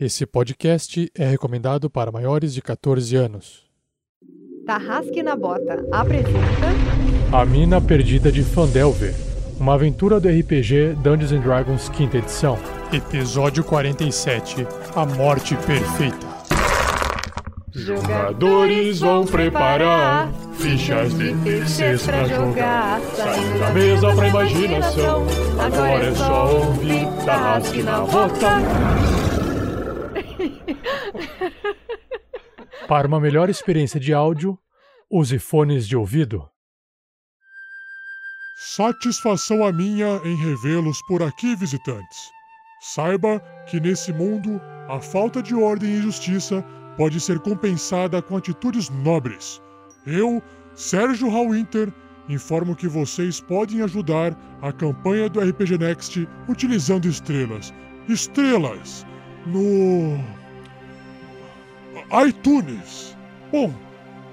Esse podcast é recomendado para maiores de 14 anos. Tarrasque na Bota apresenta A Mina Perdida de Fandelver, uma aventura do RPG Dungeons and Dragons quinta edição. Episódio 47 A Morte Perfeita. Jogadores vão preparar fichas de terceiros pra jogar. Saindo da mesa pra imaginação. Agora é só ouvir Tarrasque na Bota. Para uma melhor experiência de áudio, use fones de ouvido. Satisfação a minha em revê-los por aqui, visitantes. Saiba que nesse mundo, a falta de ordem e justiça pode ser compensada com atitudes nobres. Eu, Sérgio Hallwinter, informo que vocês podem ajudar a campanha do RPG Next utilizando estrelas. Estrelas! No. iTunes. Bom,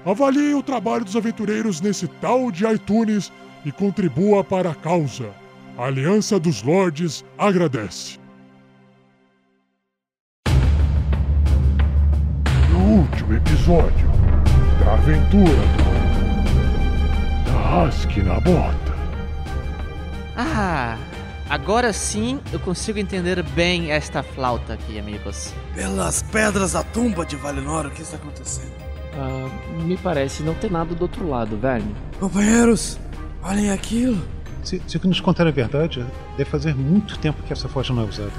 avalie o trabalho dos aventureiros nesse tal de iTunes e contribua para a causa. A Aliança dos Lordes agradece. No último episódio da aventura do Tarrasque na Bota. Ah, agora sim eu consigo entender bem esta flauta aqui, amigos. Pelas pedras da tumba de Valinor, o que está acontecendo? Ah, me parece não ter nada do outro lado, velho. Companheiros, olhem aquilo. Se, se nos contar a verdade, deve fazer muito tempo que essa forja não é usada.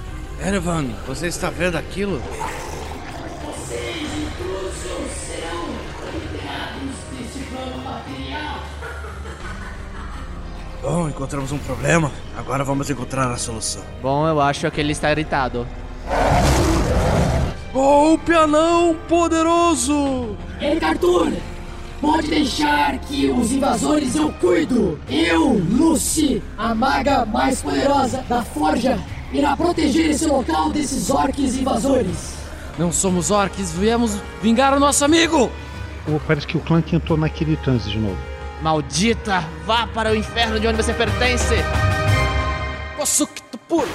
Erevan, você está vendo aquilo? Bom, encontramos um problema. Agora vamos encontrar a solução. Bom, eu acho que ele está irritado. Golpe anão poderoso! Ei, Arthur! Pode deixar que os invasores eu cuido! Eu, Lucy, a maga mais poderosa da Forja, irá proteger esse local desses orques invasores! Não somos orques, viemos vingar o nosso amigo! Ou parece que o Clank entrou naquele transe de novo. Maldita! Vá para o inferno de onde você pertence! Kosuki puro!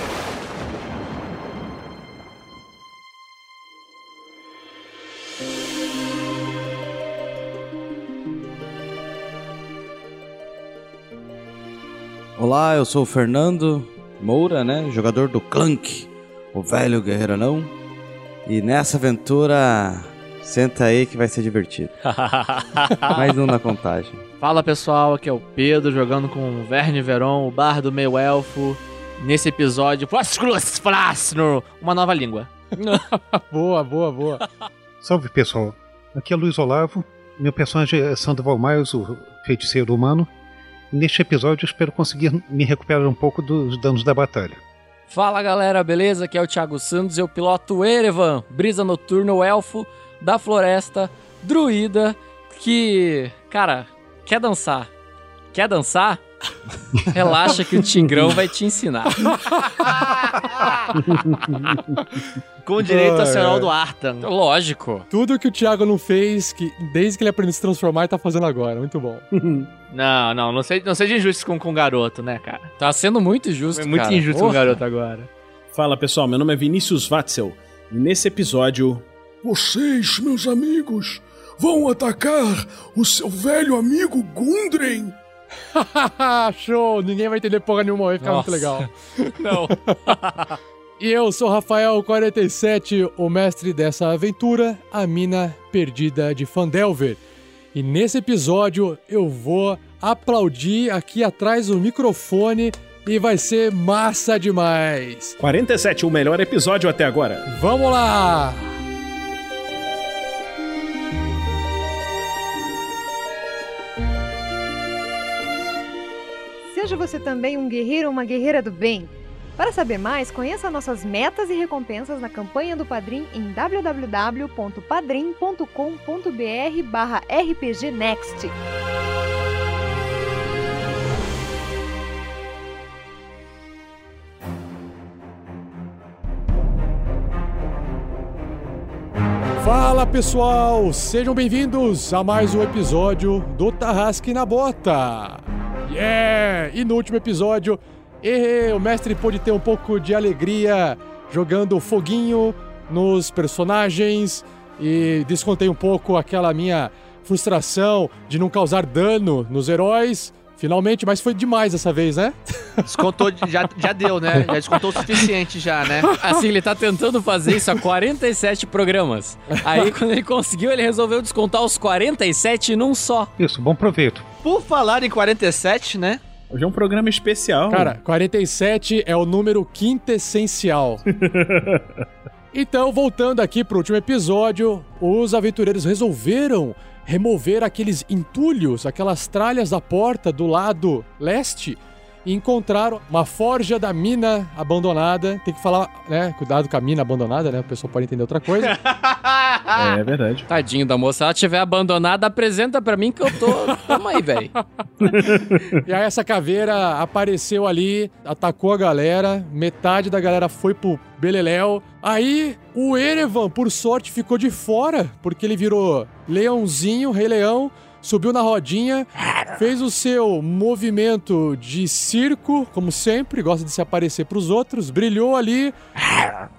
Olá, eu sou o Fernando Moura, né? Jogador do Clank, o velho guerreiro não. E nessa aventura, senta aí que vai ser divertido. Mais um na contagem. Fala pessoal, aqui é o Pedro jogando com o Verne Veron, o bardo meio elfo. Nesse episódio, uma nova língua. boa, boa, boa. Salve pessoal, aqui é Luiz Olavo. Meu personagem é Sandoval Miles, o feiticeiro humano. Neste episódio eu espero conseguir me recuperar um pouco dos danos da batalha. Fala galera, beleza? Aqui é o Thiago Santos, eu piloto Erevan, brisa noturna, o elfo da floresta, druida, que, cara, quer dançar? Quer dançar? Relaxa que o Tigrão vai te ensinar. Com direito a ser do Artan. Lógico. Tudo que o Thiago não fez, que desde que ele aprendeu a se transformar, ele tá fazendo agora. Muito bom. Não, não, não, sei, não seja injusto com, com o garoto, né, cara? Tá sendo muito injusto, É muito cara. injusto com o Porra. garoto agora. Fala pessoal, meu nome é Vinícius Watzel e nesse episódio Vocês, meus amigos, vão atacar o seu velho amigo Gundren? Show! Ninguém vai entender porra nenhuma, vai ficar muito Nossa. legal. Não. E eu sou Rafael47, o mestre dessa aventura, a mina perdida de Fandelver. E nesse episódio eu vou aplaudir aqui atrás do microfone e vai ser massa demais. 47, o melhor episódio até agora. Vamos lá! Seja você também um guerreiro ou uma guerreira do bem. Para saber mais, conheça nossas metas e recompensas na campanha do Padrim em www.padrim.com.br barra rpgnext. Fala pessoal, sejam bem-vindos a mais um episódio do Tarrasque na Bota. Yeah! E no último episódio, eh, o mestre pôde ter um pouco de alegria jogando foguinho nos personagens e descontei um pouco aquela minha frustração de não causar dano nos heróis. Finalmente, mas foi demais dessa vez, né? Descontou, já, já deu, né? Já descontou o suficiente já, né? Assim, ele tá tentando fazer isso há 47 programas. Aí, quando ele conseguiu, ele resolveu descontar os 47 num só. Isso, bom proveito. Por falar em 47, né? Hoje é um programa especial. Cara, 47 é o número quintessencial. então, voltando aqui pro último episódio, os aventureiros resolveram remover aqueles entulhos, aquelas tralhas da porta do lado leste e encontraram uma forja da mina abandonada. Tem que falar, né? Cuidado com a mina abandonada, né? O pessoal pode entender outra coisa. É verdade. Tadinho da moça. Se ela tiver abandonada, apresenta pra mim que eu tô. Tamo aí, velho. e aí essa caveira apareceu ali, atacou a galera, metade da galera foi pro Beleléu. Aí o Erevan, por sorte, ficou de fora, porque ele virou leãozinho, rei leão, subiu na rodinha, fez o seu movimento de circo, como sempre, gosta de se aparecer pros outros, brilhou ali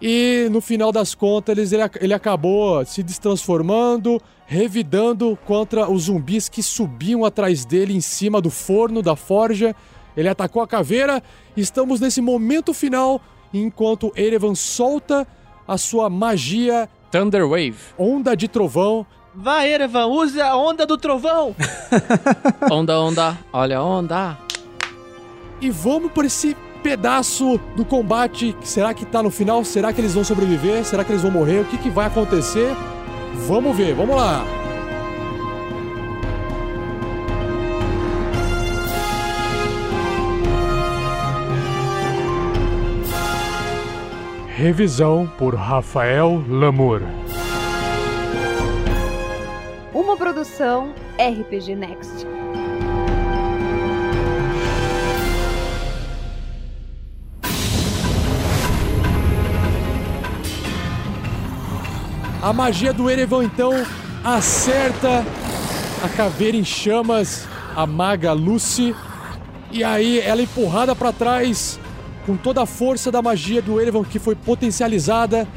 e no final das contas ele, ele acabou se destransformando, revidando contra os zumbis que subiam atrás dele em cima do forno da forja. Ele atacou a caveira. Estamos nesse momento final enquanto Erevan solta a sua magia Thunder Wave. Onda de trovão. Vai, Erevan, use a onda do trovão. onda, onda, olha a onda. E vamos por esse pedaço do combate. Será que tá no final? Será que eles vão sobreviver? Será que eles vão morrer? O que, que vai acontecer? Vamos ver, vamos lá. Revisão por Rafael Lamour. Uma produção RPG Next. A magia do Erevan então acerta a caveira em chamas, a maga Lucy, e aí ela é empurrada para trás com toda a força da magia do Erevan que foi potencializada,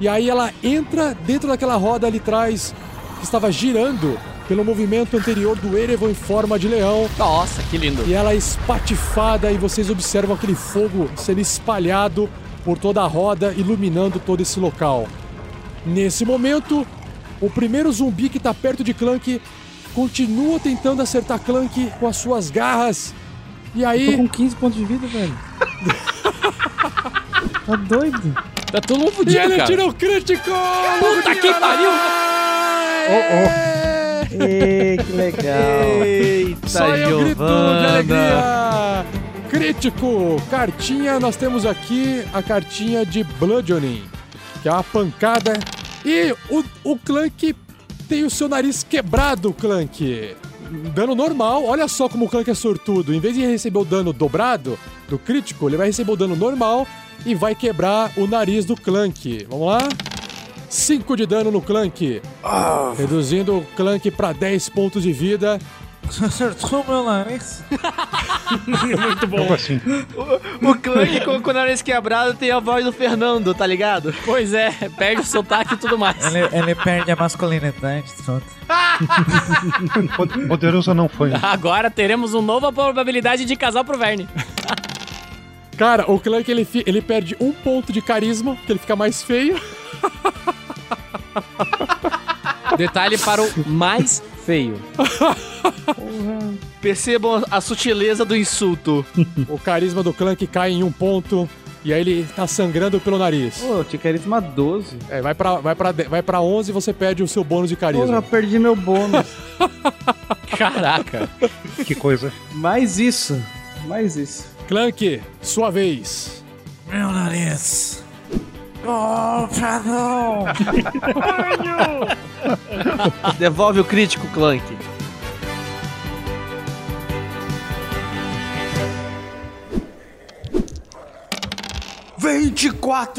e aí ela entra dentro daquela roda ali atrás que estava girando pelo movimento anterior do Erevan em forma de leão. Nossa, que lindo. E ela é espatifada e vocês observam aquele fogo sendo espalhado por toda a roda, iluminando todo esse local. Nesse momento, o primeiro zumbi que tá perto de Clank continua tentando acertar Clank com as suas garras. E aí. Tô com 15 pontos de vida, velho. tá doido? Tá todo mundo E fudido, ele cara. tira o crítico! Puta que pariu! Ê, que legal. Eita, Só eu grito de alegria! Crítico! Cartinha, nós temos aqui a cartinha de Bludgeoning, que é uma pancada. E o, o Clank tem o seu nariz quebrado, Clank. Dano normal, olha só como o Clank é sortudo. Em vez de receber o dano dobrado do crítico, ele vai receber o dano normal e vai quebrar o nariz do Clank. Vamos lá? 5 de dano no Clank. Reduzindo o Clank para 10 pontos de vida. Acertou meu nariz? Muito bom. Assim? O Clank com, com o nariz quebrado tem a voz do Fernando, tá ligado? Pois é, perde o sotaque e tudo mais. Ele, ele perde a masculinidade, pronto. Pod- Poderoso não foi. Agora teremos uma nova probabilidade de casar pro Verne. Cara, o Clank ele, fi- ele perde um ponto de carisma, que ele fica mais feio. Detalhe para o mais feio. Percebam a sutileza do insulto. O carisma do Clank cai em um ponto. E aí ele tá sangrando pelo nariz. Pô, eu tinha carisma 12. É, vai pra, vai, pra, vai pra 11 e você perde o seu bônus de carisma. eu perdi meu bônus. Caraca. Que coisa. Mais isso. Mais isso. Clank, sua vez. Meu nariz. Oh, perdão. Devolve o crítico, Clank.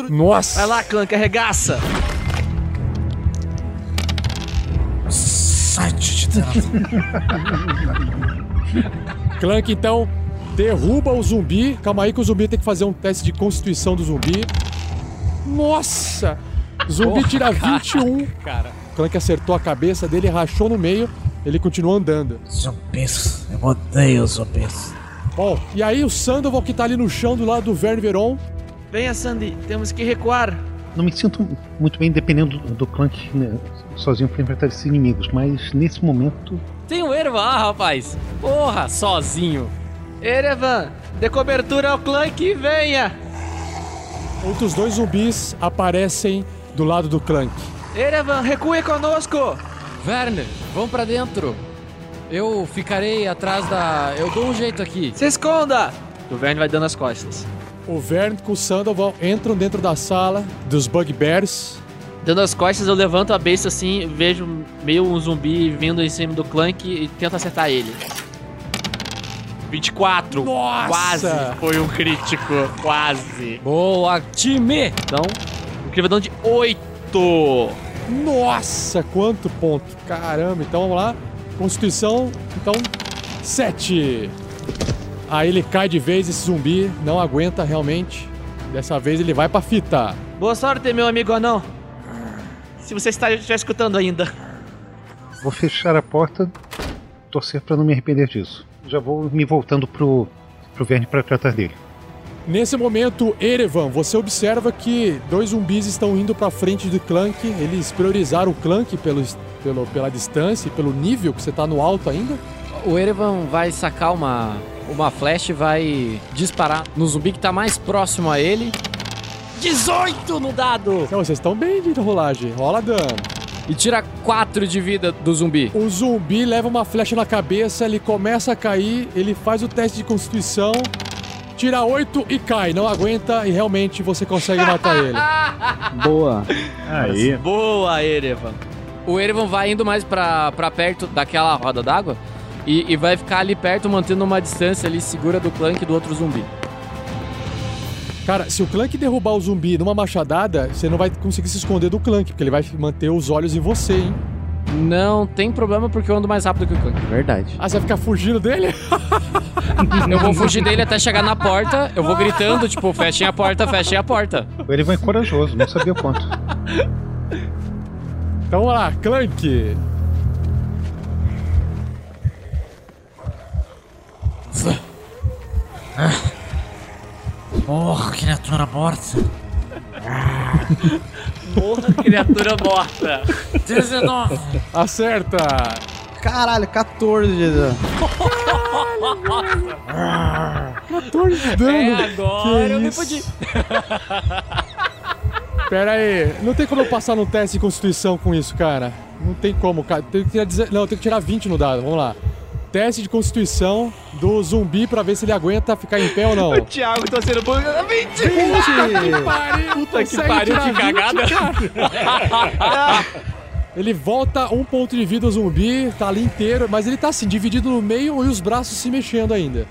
Nossa! Vai lá, Clank, arregaça. Site de dentro. Clank, então, derruba o zumbi. Calma aí que o zumbi tem que fazer um teste de constituição do zumbi. Nossa! Zumbi Porra, tira cara. 21. Cara. O Clank acertou a cabeça dele, rachou no meio, ele continua andando. Zumbis. Eu odeio zumbis. Bom, e aí o Sandoval que tá ali no chão do lado do Verne Veron. Venha, Sandy, temos que recuar. Não me sinto muito bem dependendo do, do Clank né, sozinho pra enfrentar esses inimigos, mas nesse momento Tem o Erevan, ah, rapaz. Porra, sozinho. Erevan, dê cobertura ao Clank e venha. Outros dois zumbis aparecem do lado do Clank. Erevan, recue conosco. Werner, vamos pra dentro. Eu ficarei atrás da. Eu dou um jeito aqui. Se esconda. O Verne vai dando as costas. O Verne com o Sandoval entram dentro da sala dos Bugbears. Dando as costas, eu levanto a besta assim, vejo meio um zumbi vindo em cima do Clank e tento acertar ele. 24. Nossa! Quase. Foi um crítico. Quase. Boa, time! Então, um de 8. Nossa, quanto ponto! Caramba, então vamos lá. Constituição, então, 7. Aí ele cai de vez, esse zumbi não aguenta realmente. Dessa vez ele vai pra fita. Boa sorte, meu amigo anão. Se você está já escutando ainda. vou fechar a porta, torcer pra não me arrepender disso. Já vou me voltando pro, pro Verne pra tratar dele. Nesse momento, Erevan, você observa que dois zumbis estão indo pra frente do Clank. Eles priorizaram o Clank pelo, pelo, pela distância e pelo nível que você tá no alto ainda. O Erevan vai sacar uma, uma flecha e vai disparar no zumbi que tá mais próximo a ele. 18 no dado! Então, vocês estão bem de rolagem. Rola dano. E tira 4 de vida do zumbi. O zumbi leva uma flecha na cabeça, ele começa a cair, ele faz o teste de constituição, tira 8 e cai. Não aguenta e realmente você consegue matar ele. Boa. Aí. Boa, Erevan. O Erevan vai indo mais pra, pra perto daquela roda d'água e, e vai ficar ali perto, mantendo uma distância ali segura do Clank e do outro zumbi. Cara, se o Clank derrubar o zumbi numa machadada, você não vai conseguir se esconder do Clank, porque ele vai manter os olhos em você, hein? Não tem problema porque eu ando mais rápido que o Clank. Verdade. Ah, você vai ficar fugindo dele? Eu vou fugir dele até chegar na porta, eu vou gritando, tipo, fechem a porta, fechem a porta. Ele vai corajoso, não sabia o quanto. Então vamos lá, Clank. Porra, criatura morta. Morra, criatura morta. 19. Acerta. Caralho, 14 de dano. 14 de dano. É, agora Que eu me isso? fudi. Pera aí, não tem como eu passar no teste de constituição com isso, cara. Não tem como, cara. Tem que tirar, não, tem que tirar 20 no dado, vamos lá. Teste de constituição do zumbi pra ver se ele aguenta ficar em pé ou não. O Thiago tá sendo bom. 20. que pariu! Puta que pariu, tirar que cagada. 20, cara. Ele volta um ponto de vida o zumbi, tá ali inteiro, mas ele tá assim, dividido no meio e os braços se mexendo ainda.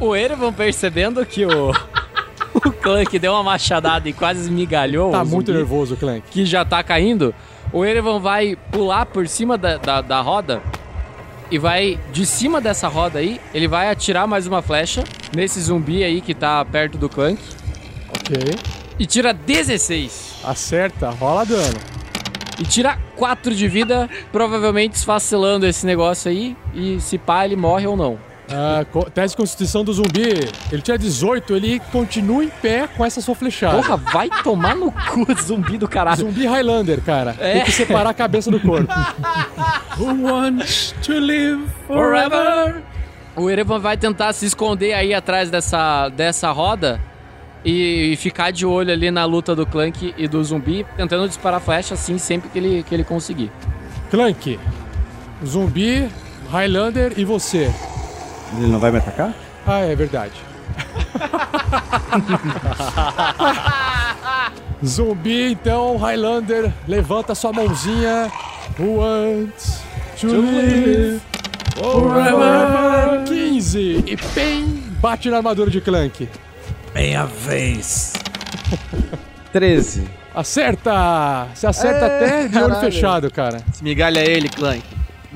O Erevan percebendo que o, o Clank deu uma machadada e quase esmigalhou Tá o muito nervoso o Clank. que já tá caindo, o Erevan vai pular por cima da, da, da roda e vai, de cima dessa roda aí, ele vai atirar mais uma flecha nesse zumbi aí que tá perto do Clank Ok. e tira 16. Acerta, rola dano. E tira 4 de vida, provavelmente esfacelando esse negócio aí. E se pá, ele morre ou não. Ah, co- teste de constituição do zumbi. Ele tira 18, ele continua em pé com essa sua flechada. Porra, vai tomar no cu, zumbi do caralho. Zumbi Highlander, cara. É. Tem que separar a cabeça do corpo. Who wants to live Forever! O Erevan vai tentar se esconder aí atrás dessa, dessa roda e, e ficar de olho ali na luta do Clank e do zumbi, tentando disparar flecha assim sempre que ele, que ele conseguir. Clank, zumbi, Highlander e você. Ele não vai me atacar? Ah, é verdade. Zumbi, então, Highlander, levanta sua mãozinha. Who wants to live forever? 15. E bem, bate na armadura de Clank. Meia vez. 13. Acerta! Se acerta até de olho caralho. fechado, cara. Esmigalha ele, Clank.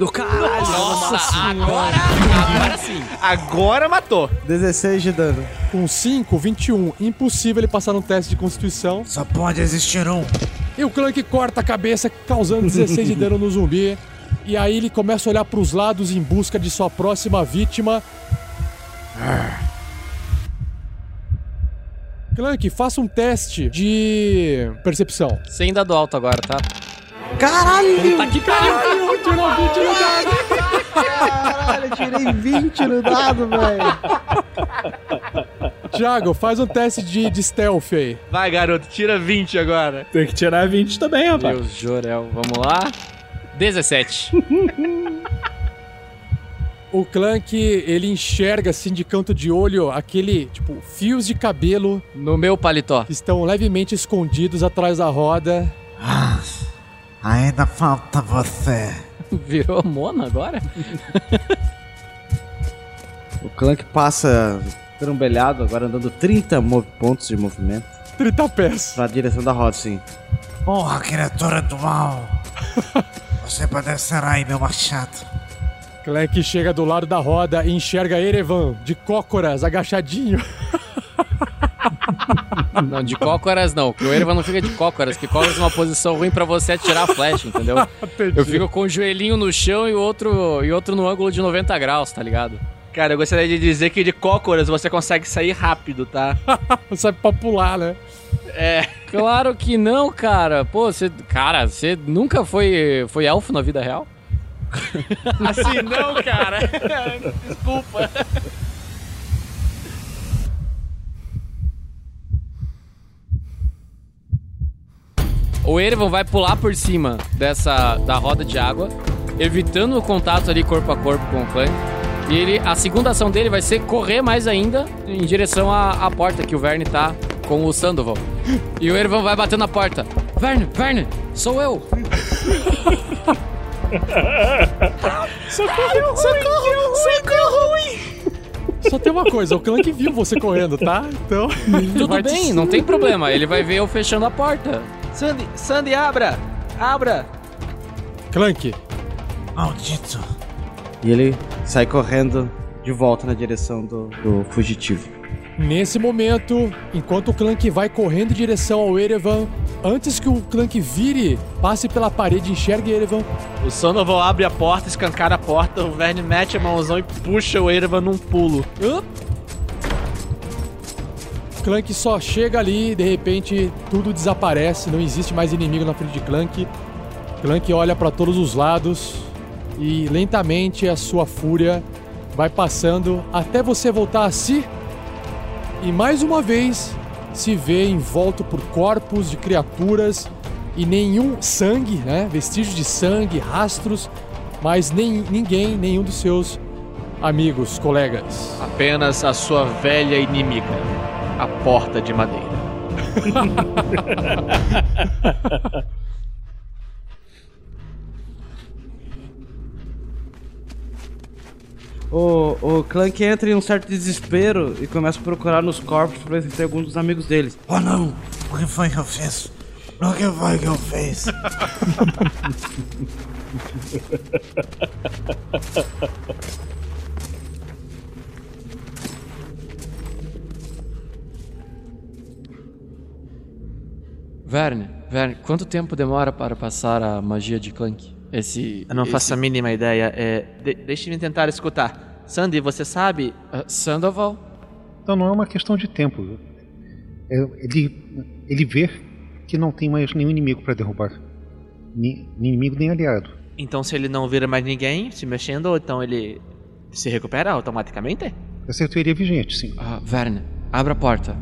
Do caralho. Nossa, agora, agora sim. Agora matou. 16 de dano. Com 5, 21. Impossível ele passar no teste de constituição. Só pode existir um. E o Clank corta a cabeça, causando 16 de dano no zumbi. E aí ele começa a olhar pros lados em busca de sua próxima vítima. Clank, faça um teste de percepção. Sem dado alto agora, tá? Caralho! Tá que pariu! Tirou 20 no dado. Caralho, tirei 20 no dado, velho. Thiago, faz um teste de, de stealth aí. Vai, garoto, tira 20 agora. Tem que tirar 20 também, rapaz. Deus, Jorel. Vamos lá. 17. O Clank, ele enxerga assim de canto de olho aquele, tipo, fios de cabelo No meu paletó. que estão levemente escondidos atrás da roda. Ainda falta você. Virou Mona agora? O Clank passa trombelhado, agora andando 30 mov- pontos de movimento 30 pés. pra direção da roda, sim. Porra, criatura do mal. Você padecerá aí, meu machado. Clank chega do lado da roda e enxerga Erevan de cócoras, agachadinho. Não, de cócoras não. O Erevan não fica de cócoras, que cócoras é uma posição ruim pra você atirar a flecha, entendeu? Eu fico com o joelhinho no chão e o outro, e outro no ângulo de 90 graus, tá ligado? Cara, eu gostaria de dizer que de cócoras você consegue sair rápido, tá? Sai pra pular, né? É. Claro que não, cara. Pô, você. Cara, você nunca foi, foi elfo na vida real? Assim não, cara. Desculpa. O Erevan vai pular por cima dessa da roda de água, evitando o contato ali corpo a corpo com o Clank. E ele, a segunda ação dele vai ser correr mais ainda em direção à, à porta que o Verne tá com o Sandoval. E o Erevan vai bater na porta. Verne, Verne, sou eu. Só tem uma coisa, o Clank viu você correndo, tá? Então. Tudo te- bem, não tem problema. Ele vai ver eu fechando a porta. Sandy, Sandy, abra! Abra! Clank, Maldito. E ele sai correndo de volta na direção do, do fugitivo. nesse momento, enquanto o Clank vai correndo em direção ao Erevan, antes que o Clank vire, passe pela parede e enxergue Erevan, O Sandoval abre a porta, escancara a porta, o Verne mete a mãozão e puxa o Erevan num pulo. Clank só chega ali e de repente tudo desaparece, não existe mais inimigo na frente de Clank. Clank olha para todos os lados e lentamente a sua fúria vai passando até você voltar a si e mais uma vez se vê envolto por corpos de criaturas e nenhum sangue, né? Vestígios de sangue, rastros, mas nem ninguém, nenhum dos seus amigos, colegas. Apenas a sua velha inimiga, a porta de madeira. O, o Clank entra em um certo desespero e começa a procurar nos corpos pra ver se tem algum dos amigos deles. Oh não! O que foi que eu fiz? O que foi que eu fiz? Verne, Verne, quanto tempo demora para passar a magia de Clank? Esse. Eu não esse- faço a mínima ideia. É, de- Deixe-me tentar escutar. Sandy, você sabe? Ah, Sandoval? Então não é uma questão de tempo. É, ele, ele vê que não tem mais nenhum inimigo para derrubar. Ni, nem inimigo nem aliado. Então, se ele não vira mais ninguém se mexendo, então ele se recupera automaticamente? É vigente, sim. Ah, Verne, abra a porta.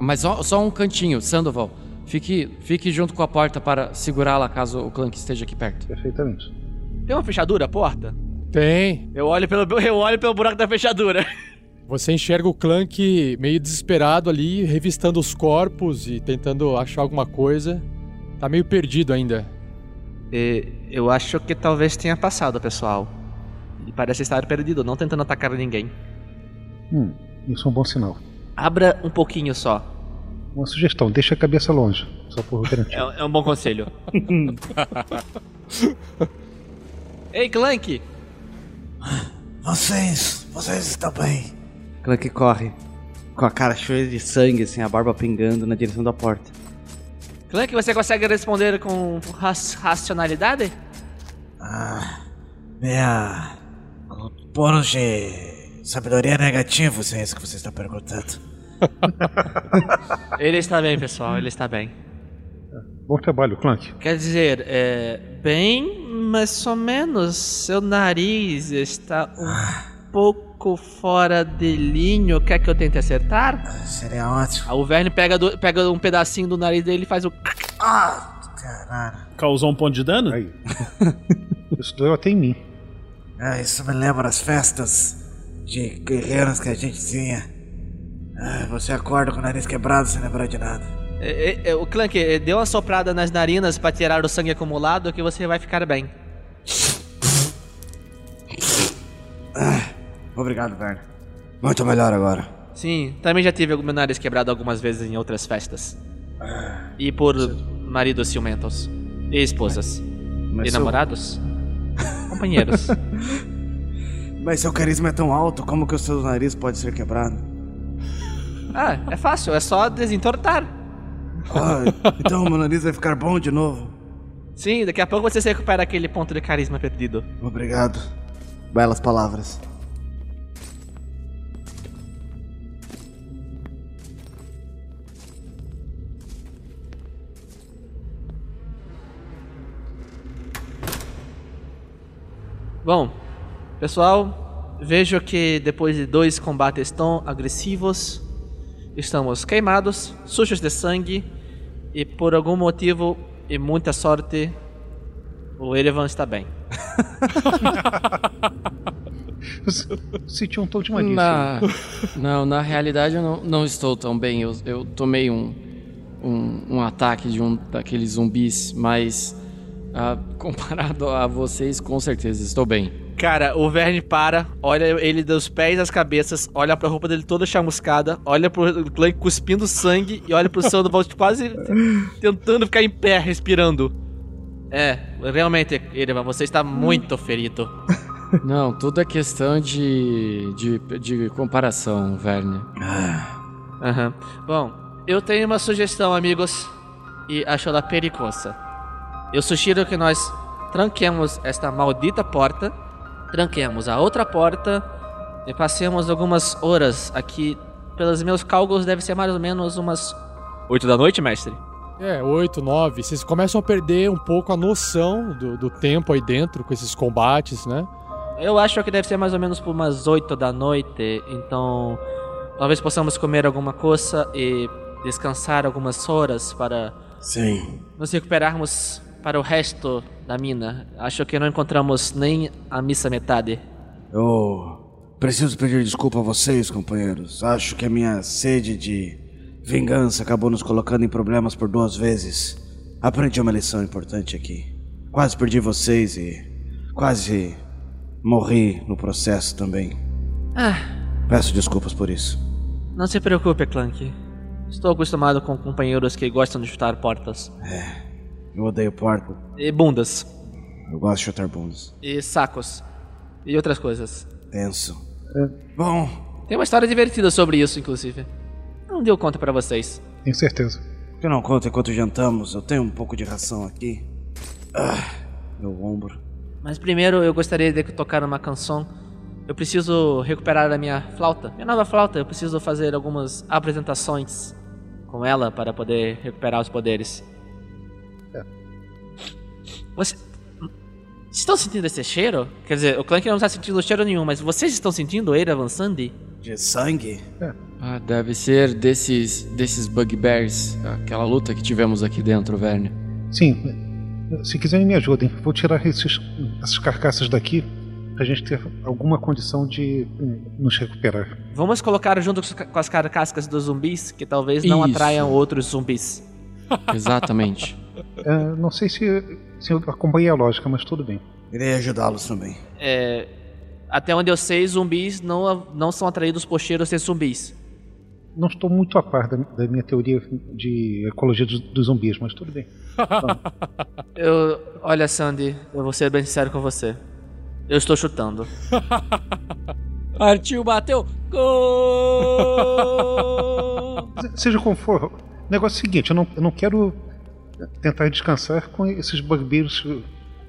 Mas só, só um cantinho, Sandoval. Fique, fique junto com a porta para segurá-la caso o Clank esteja aqui perto. Perfeitamente. Tem uma fechadura a porta? Tem. Eu olho pelo, eu olho pelo buraco da fechadura. Você enxerga o Clank meio desesperado ali, revistando os corpos e tentando achar alguma coisa. Tá meio perdido ainda. E eu acho que talvez tenha passado, pessoal. Ele parece estar perdido, não tentando atacar ninguém. Hum, isso é um bom sinal. Abra um pouquinho só. Uma sugestão, deixa a cabeça longe, só por É, garantia. é um bom conselho. Ei, Clank! Vocês, vocês estão bem. Clank corre com a cara cheia de sangue, assim, a barba pingando na direção da porta. Clank, você consegue responder com raci- racionalidade? Ah, minha. Bônus de sabedoria negativo, se é isso que você está perguntando. Ele está bem, pessoal, ele está bem. Bom trabalho, Clank. Quer dizer, é. Bem, mais ou menos. Seu nariz está um pouco fora de linha. Quer que eu tente acertar? Seria ótimo. Ah, o Verne pega, do- pega um pedacinho do nariz dele e faz o. Ah, caralho. Causou um ponto de dano? Aí. Isso doeu até em mim. Ah, isso me lembra as festas de guerreiros que a gente tinha. Ah, você acorda com o nariz quebrado sem lembrar de nada. É, é, é, o Clank, é, dê uma soprada nas narinas pra tirar o sangue acumulado que você vai ficar bem. Obrigado, Verne. Muito melhor agora. Sim, também já tive o meu nariz quebrado algumas vezes em outras festas. E por maridos ciumentos. E esposas. Mas e seu- namorados. Companheiros. Mas seu carisma é tão alto, como que o seu nariz pode ser quebrado? Ah, é fácil, é só desentortar. Ah, então meu nariz vai ficar bom de novo. Sim, daqui a pouco você se recupera aquele ponto de carisma perdido. Obrigado. Belas palavras. Bom, pessoal, vejo que depois de dois combates tão agressivos, estamos queimados, sujos de sangue e por algum motivo e muita sorte, o Erevan está bem. Senti um tom de malícia. Na... Não, na realidade eu não, não estou tão bem. Eu, eu tomei um, um, um ataque de um daqueles zumbis, mas ah, comparado a vocês, com certeza estou bem. Cara, o Verne para, olha ele dos pés às cabeças, olha pra roupa dele toda chamuscada, olha pro Clank cuspindo sangue e olha pro Sandoval quase tentando ficar em pé, respirando. É, realmente, Erevan, você está muito ferido. Não, tudo é questão de, de, de comparação, Verne. Aham. Bom, eu tenho uma sugestão, amigos, e acho ela perigosa. Eu sugiro que nós tranquemos esta maldita porta, tranquemos a outra porta e passemos algumas horas aqui. Pelos meus cálculos, deve ser mais ou menos umas 8 da noite, mestre? É, 8, 9. Vocês começam a perder um pouco a noção do, do tempo aí dentro com esses combates, né? Eu acho que deve ser mais ou menos por umas 8 da noite, então talvez possamos comer alguma coisa e descansar algumas horas para Sim. nos recuperarmos para o resto da mina. Acho que não encontramos nem a missa metade. Eu preciso pedir desculpa a vocês, companheiros. Acho que a minha sede de vingança acabou nos colocando em problemas por duas vezes. Aprendi uma lição importante aqui. Quase perdi vocês e quase morri no processo também. Ah, Peço desculpas por isso. não se preocupe, Clank. Estou acostumado com companheiros que gostam de chutar portas. Eu odeio porco. E bundas. Eu gosto de chutar bundas. E sacos. E outras coisas. Tenso. Bom, Tem uma história divertida sobre isso, inclusive. Não deu conta pra vocês. Tenho certeza. que não conta enquanto jantamos. Eu tenho um pouco de ração aqui. Ah, meu ombro. Mas primeiro eu gostaria de tocar uma canção. Eu preciso recuperar a minha flauta. Minha nova flauta. Eu preciso fazer algumas apresentações com ela para poder recuperar os poderes. Você... Vocês estão sentindo esse cheiro? Quer dizer, o Clank não está sentindo cheiro nenhum, mas vocês estão sentindo ele avançando? De sangue? Ah, deve ser desses, desses bugbears, aquela luta que tivemos aqui dentro, Verne. Sim, se quiserem me ajudem. Vou tirar esses, essas carcaças daqui pra gente ter alguma condição de eh, nos recuperar. Vamos colocar junto com as carcascas dos zumbis, que talvez não Isso. atraiam outros zumbis. Exatamente. Eh, não sei se, se eu acompanhei a lógica, mas tudo bem. Irei ajudá-los também. É, até onde eu sei, zumbis não, não são atraídos por cheiros de zumbis. Não estou muito a par da, da minha teoria de ecologia dos, dos zumbis, mas tudo bem. Eu, olha, Sandy, eu vou ser bem sincero com você. Eu estou chutando. Partiu, bateu. Gol! Se- Seja como for, o negócio é o seguinte: eu não, eu não quero tentar descansar com esses bugbears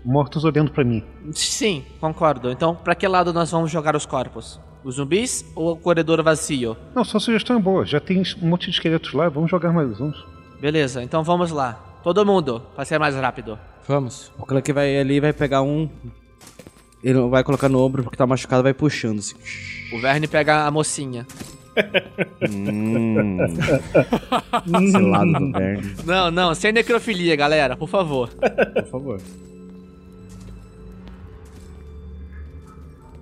mortos olhando pra mim. Sim, concordo. Então, pra que lado nós vamos jogar os corpos? Os zumbis ou o corredor vazio? Não, sua sugestão é boa. Já tem um monte de esqueletos lá, vamos jogar mais uns. Beleza, então vamos lá. Todo mundo, pra ser mais rápido. Vamos. O Clank vai ali vai pegar um. Ele vai colocar no ombro porque tá machucado, vai puxando assim. O Verne pega a mocinha. Hum. Esse lado do Verne, Não, não, sem necrofilia, galera, por favor. por favor.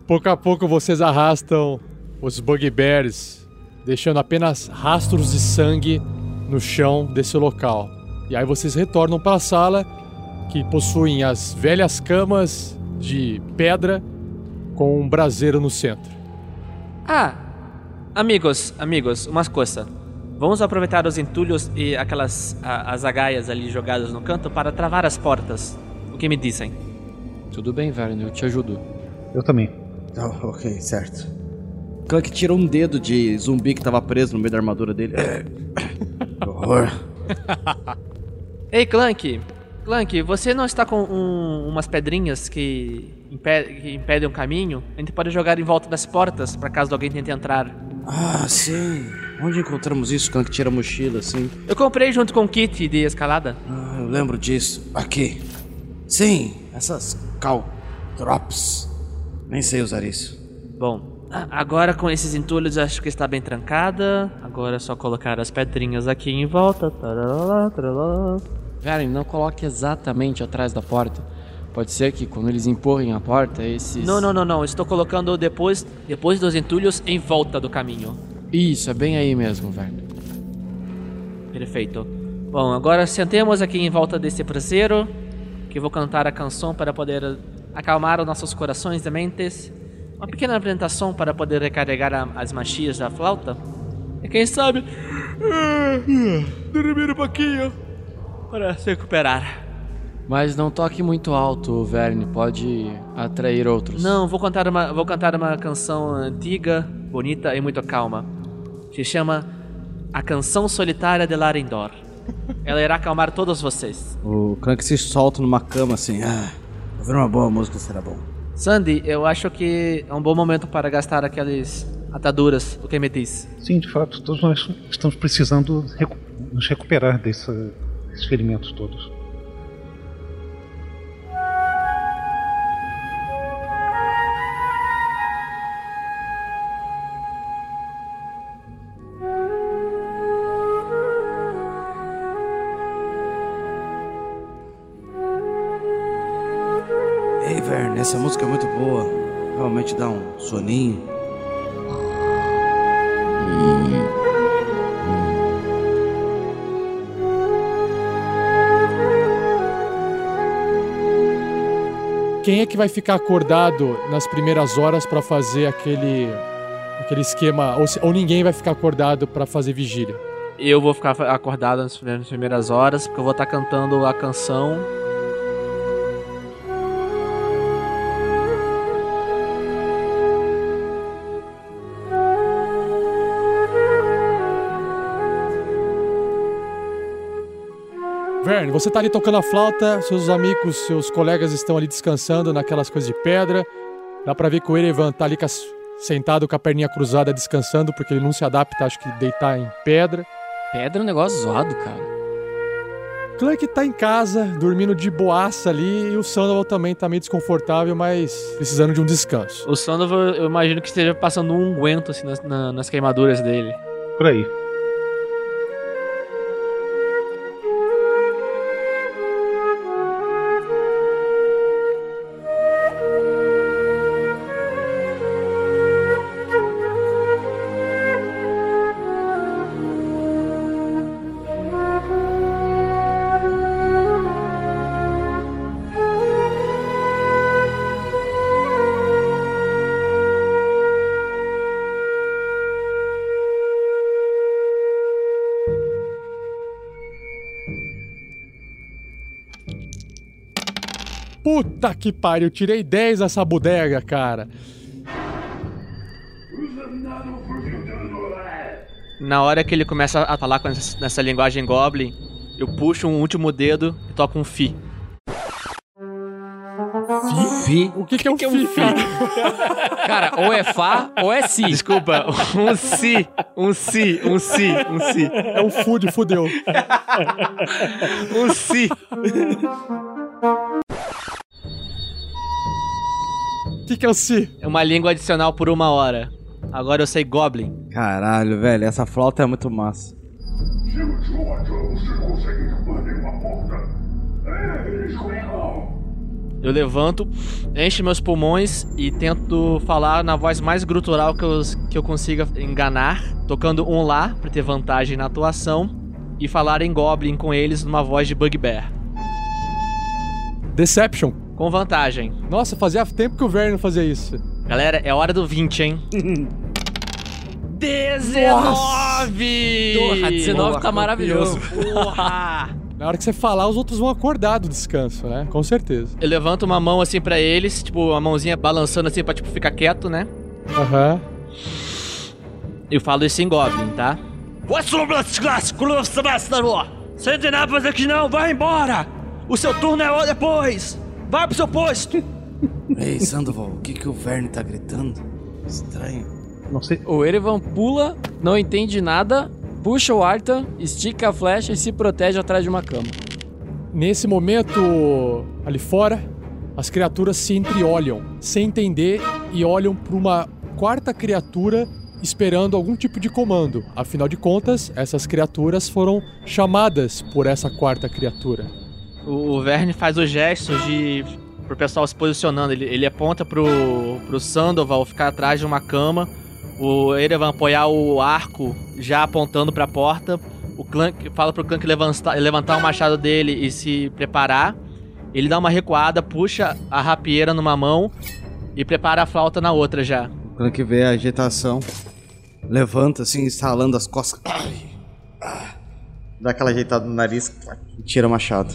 Pouco a pouco vocês arrastam os bugbears, deixando apenas rastros de sangue no chão desse local. E aí vocês retornam para a sala que possuem as velhas camas de pedra com um braseiro no centro. Ah, amigos, amigos, umas coisas. Vamos aproveitar os entulhos e aquelas a- as agaias ali jogadas no canto para travar as portas. O que me dizem? Tudo bem, Verne, eu te ajudo. Eu também. Tá, ok, certo. Clank tirou um dedo de zumbi que tava preso no meio da armadura dele. É. Que horror. Ei, Clank! Clank, você não está com um- umas pedrinhas que, impe- que impedem o caminho? A gente pode jogar em volta das portas, para caso alguém tente entrar. Ah, sim. Onde encontramos isso? Clank tira a mochila assim. Eu comprei junto com o kit de escalada. Ah, eu lembro disso. Aqui. Sim, essas caltrops. Nem sei usar isso. Bom, agora com esses entulhos acho que está bem trancada. Agora é só colocar as pedrinhas aqui em volta. Tarará, tarará. Verne, não coloque exatamente atrás da porta. Pode ser que quando eles empurrem a porta, esses. Não, não, não, não. Estou colocando depois, depois dos entulhos em volta do caminho. Isso, é bem aí mesmo, Verne. Perfeito. Bom, agora sentemos aqui em volta desse braseiro, que vou cantar a canção para poder acalmar os nossos corações e mentes. Uma pequena apresentação para poder recarregar a- as machias da flauta. E quem sabe... Dormir um pouquinho para se recuperar. Mas não toque muito alto, Verne, pode atrair outros. Não, vou cantar uma, vou cantar uma canção antiga, bonita e muito calma. Se chama A Canção Solitária de Larendor. Ela irá acalmar todos vocês. O Clank se solta numa cama assim. Ah, ouvir uma boa música será bom. Sandy, eu acho que é um bom momento para gastar aquelas ataduras. O que me diz? Sim, de fato, todos nós estamos precisando recu- nos recuperar dessa- desses ferimentos todos. Essa música é muito boa. Realmente dá um soninho. Quem é que vai ficar acordado nas primeiras horas pra fazer aquele aquele esquema ou, se- ou ninguém vai ficar acordado pra fazer vigília? Eu vou ficar acordado nas nas primeiras horas, porque eu vou estar cantando a canção. Verne, você tá ali tocando a flauta, seus amigos, seus colegas estão ali descansando naquelas coisas de pedra. Dá pra ver que o Erevan tá ali sentado com a perninha cruzada descansando, porque ele não se adapta, acho que deitar em pedra. Pedra é um negócio zoado, cara. Clank tá em casa, dormindo de boaça ali, e o Sandoval também tá meio desconfortável, mas precisando de um descanso. O Sandoval, eu imagino que esteja passando um unguento assim nas, na- nas queimaduras dele. Por aí. Puta que pariu, tirei 10 nessa bodega, cara. Na hora que ele começa a falar com essa, nessa linguagem goblin, Eu puxo um último dedo e toco um fi. Fi? O que, que é um fi, cara? Cara, ou é Fá ou é Si. Desculpa, um si, um si, um si, um si, É um food, fudeu. um si. O que, que é o si? É uma língua adicional por uma hora. Agora eu sei Goblin. Caralho, velho, essa flauta é muito massa. Eu levanto, encho meus pulmões e tento falar na voz mais grutural que eu, que eu consiga enganar, tocando um lá pra ter vantagem na atuação e falar em Goblin com eles numa voz de Bugbear. Deception. Com vantagem. Nossa, fazia tempo que o Verne não fazia isso. Galera, é hora do 20, hein? 19! Porra, 19 tá maravilhoso. Porra! Na hora que você falar, os outros vão acordar do descanso, né? Com certeza. Eu levanto uma mão assim pra eles, tipo, uma mãozinha balançando assim pra tipo ficar quieto, né? Aham. Eu falo isso em Goblin, tá? Você não tem nada pra fazer aqui não, vai embora! O seu turno é depois! Vai pro seu posto! Ei, Sandoval, o que, que o Verne tá gritando? Estranho. Não sei. O Erevan pula, não entende nada, puxa o Arthur, estica a flecha e se protege atrás de uma cama. Nesse momento, ali fora, as criaturas se entreolham, sem entender, e olham para uma quarta criatura esperando algum tipo de comando. Afinal de contas, essas criaturas foram chamadas por essa quarta criatura. O Verne faz os gestos de. pro pessoal se posicionando. Ele, ele aponta pro, pro Sandoval ficar atrás de uma cama. O Erevan apoiar o arco já apontando pra porta. O Clank fala pro Clank levantar, levantar o machado dele e se preparar. Ele dá uma recuada, puxa a rapieira numa mão e prepara a flauta na outra já. Quando que vê a agitação, levanta assim, estalando as costas. Dá aquela ajeitada no nariz e tira o machado.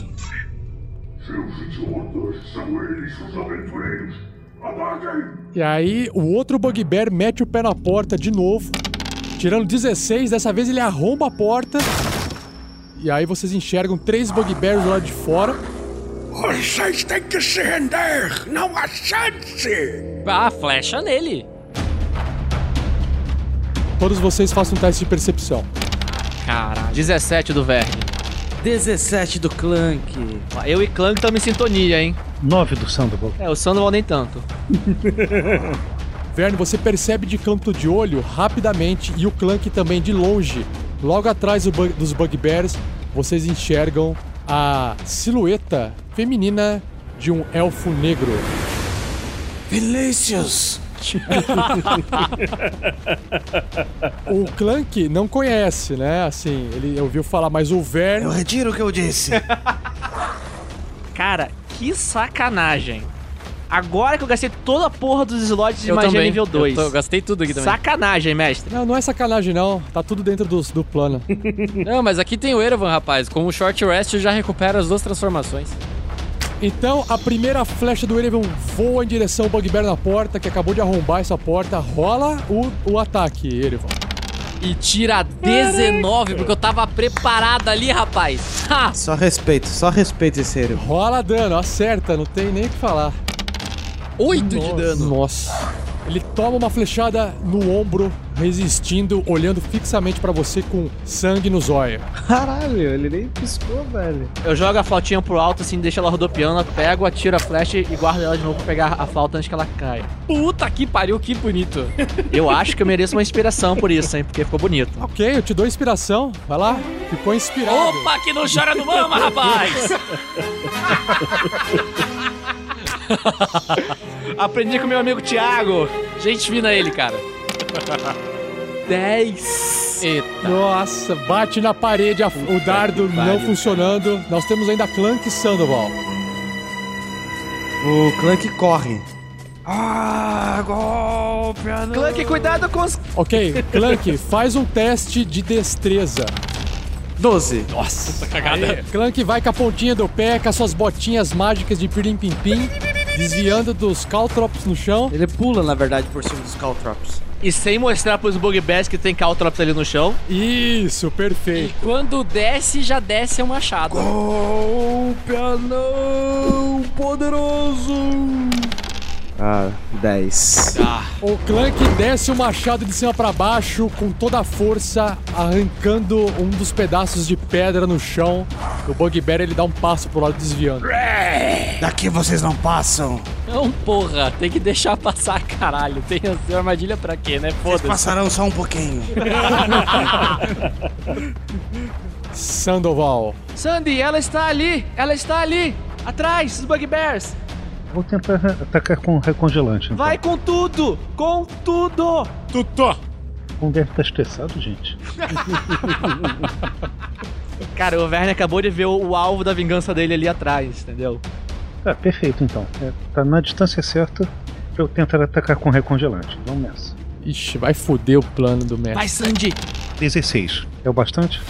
E aí, o outro Bugbear mete o pé na porta de novo, tirando 16. Dessa vez ele arromba a porta. E aí vocês enxergam três Bugbears do lado de fora. Vocês têm que se render! Não há chance! Ah, flecha nele. Todos vocês façam um teste de percepção. Caralho. 17 do Verne. 17 do Clank. Eu e Clank estamos em sintonia, hein? 9 do Sandoval. É, o Sandoval nem tanto. Verne, você percebe de canto de olho rapidamente e o Clank também de longe. Logo atrás do bug- dos Bugbears, vocês enxergam a silhueta feminina de um elfo negro. Vinícius! O Clank não conhece, né? Assim, ele ouviu falar, mas o Eu Verne. retiro o que eu disse. Cara, que sacanagem. Agora que eu gastei toda a porra dos slots de eu magia também. nível 2. Eu tô- gastei tudo aqui também. Sacanagem, mestre. Não, não é sacanagem, não. Tá tudo dentro do, do plano. Não, mas aqui tem o Erevan, rapaz. Com o Short Rest eu já recupero as duas transformações. Então, a primeira flecha do Erevan voa em direção ao Bugbear na porta, que acabou de arrombar essa porta. Rola o, o ataque, Erevan. E tira 19, porque eu tava preparado ali, rapaz. Ha! Só respeito, só respeito esse Erevan. Rola dano, acerta, não tem nem o que falar. 8 de dano. Nossa. Ele toma uma flechada no ombro, resistindo, olhando fixamente pra você com sangue nos olhos. Caralho, ele nem piscou, velho. Eu jogo a flautinha pro alto, assim, deixo ela rodopiando, pego, atiro a flecha e guardo ela de novo pra pegar a flauta antes que ela caia. Puta que pariu, que bonito. Eu acho que eu mereço uma inspiração por isso, hein? Porque ficou bonito. Ok, eu te dou inspiração. Vai lá, ficou inspirado. Opa, que não chora no mama, rapaz! Aprendi com meu amigo Thiago. Gente fina ele, cara. 10. Eita. Nossa, bate na parede, a- o dardo não funcionando. Nós temos ainda Clank e Sandoval. O Clank corre. Ah, golpe! não. Clank, cuidado com os. Ok, Clank, faz um teste de destreza. 12. Nossa, cagada. Clank vai com a pontinha do pé, com as suas botinhas mágicas de pirim-pim-pim, desviando dos caltrops no chão. Ele pula, na verdade, por cima dos Caltrops. E sem mostrar pros bugbears que tem Caltrops ali no chão. Isso, E perfeito. quando desce, já desce o machado. Golpe anão poderoso! Ah, 10. O Clank desce o machado de cima pra baixo com toda a força, arrancando um dos pedaços de pedra no chão. O Bugbear ele dá um passo pro lado desviando. Daqui vocês não passam. Não, porra, tem que deixar passar, caralho. Tem a armadilha pra quê, né? Vocês Foda-se. passarão só um pouquinho. Sandoval. Sandy, ela está ali! Ela está ali! Atrás, os bugbears! Vou tentar atacar com recongelante. Então. Vai com tudo! Com tudo! Tutó. Como deve estar estressado, gente. Cara, o Verne acabou de ver o, alvo da vingança dele ali atrás, entendeu? Tá, perfeito então. É, tá na distância certa pra eu tentar atacar com recongelante. Vamos nessa. Ixi, vai foder o plano do mestre. Vai, Sandy! 16. É o bastante?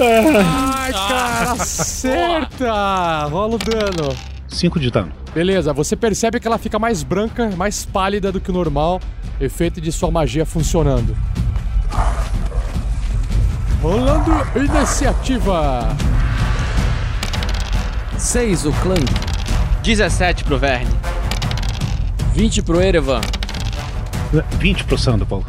Ai, cara, acerta! Rola o dano. 5 de dano. Beleza, você percebe que ela fica mais branca, mais pálida do que o normal, efeito de sua magia funcionando. Rolando iniciativa. 6 o Clank, 17 pro Verne. 20 pro Erevan. 20 pro Sandoval.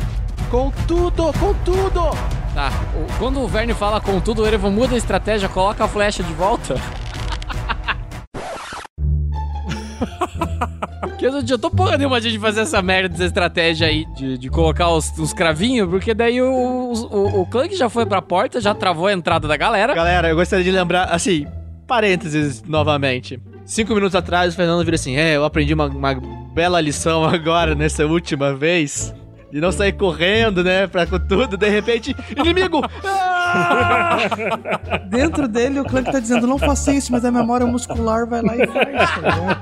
Com tudo, com tudo! Tá, quando o Verne fala com tudo, o Erevan muda a estratégia, coloca a flecha de volta. Porque eu não adiantou porra nenhuma a gente fazer essa merda dessa estratégia aí de, de colocar os, os cravinhos, porque daí o, o, o Clank já foi pra porta, já travou a entrada da galera. Galera, eu gostaria de lembrar, assim, parênteses novamente. Cinco minutos atrás, o Fernando vira assim: É, eu aprendi uma, uma bela lição agora, nessa última vez. De não sair correndo, né, pra com tudo, de repente, inimigo! Ah! Dentro dele, o Clank tá dizendo: não faça isso, mas a memória muscular vai lá e faz. tá?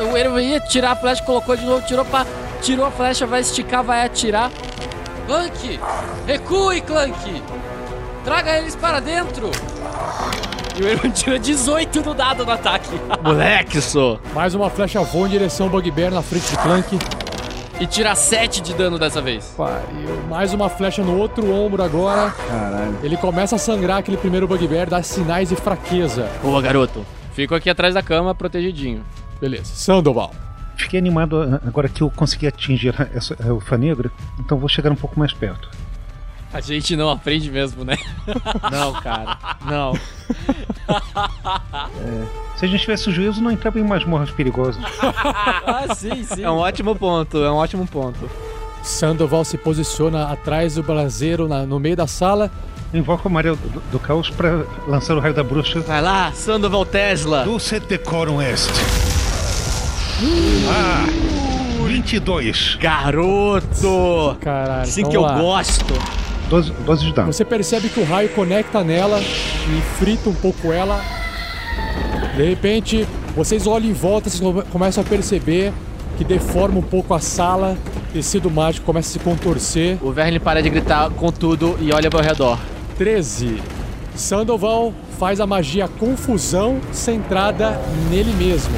O Erevan ia tirar a flecha, colocou de novo, tirou pra. Tirou a flecha, vai esticar, vai atirar. Clank! Recue, Clank! Traga eles para dentro! E o Erevan tira 18 no dado no ataque. Moleque, só! Mais uma flecha voa em direção ao Bugbear na frente de Clank. e tira 7 de dano dessa vez. Pariu. Mais uma flecha no outro ombro agora. Caralho. Ele começa a sangrar aquele primeiro Bugbear, dá sinais de fraqueza. Boa, garoto. Fico aqui atrás da cama, protegidinho. Beleza. Sandoval. Fiquei animado a- agora que eu consegui atingir essa, a ufa negra, então vou chegar um pouco mais perto. A gente não aprende mesmo, né? Não, cara. Não. Se a gente tivesse juízo, não entrava em masmorras perigosas. ah, sim, sim. É um ótimo ponto, é um ótimo ponto. Sandoval se posiciona atrás do braseiro na- no meio da sala. Invoca o Maria do, do Caos para lançar o raio da bruxa. Vai lá, Sandoval Tesla. Dulce decorum est. Ah, 22. Garoto! Caralho. Assim que eu lá. gosto. 12, 12 de dano. Você percebe que o raio conecta nela e frita um pouco ela. De repente, vocês olham em volta, vocês come- começam a perceber que deforma um pouco a sala. Tecido mágico começa a se contorcer. O Verne para de gritar com tudo e olha ao redor. 13. Sandoval faz a magia confusão centrada nele mesmo.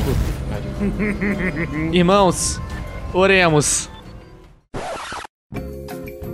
Irmãos, oremos.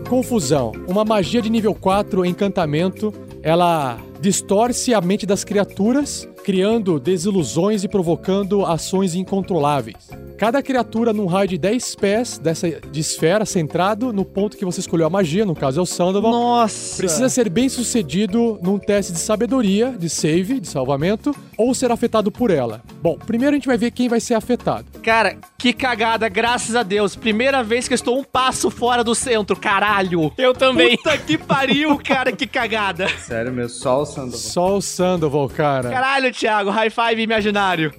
Confusão. Uma magia de nível 4, encantamento. Ela distorce a mente das criaturas, criando desilusões e provocando ações incontroláveis. Cada criatura num raio de 10 pés dessa de esfera centrado no ponto que você escolheu a magia, no caso é o Sandoval. Nossa! Precisa ser bem sucedido num teste de sabedoria, de save, de salvamento, ou ser afetado por ela. Bom, primeiro a gente vai ver quem vai ser afetado. Cara, que cagada, graças a Deus. Primeira vez que eu estou um passo fora do centro, caralho. Eu também. Puta que pariu, cara, que cagada. Sério mesmo, só o Sandoval. Só o Sandoval, cara. Caralho, Thiago, high five imaginário.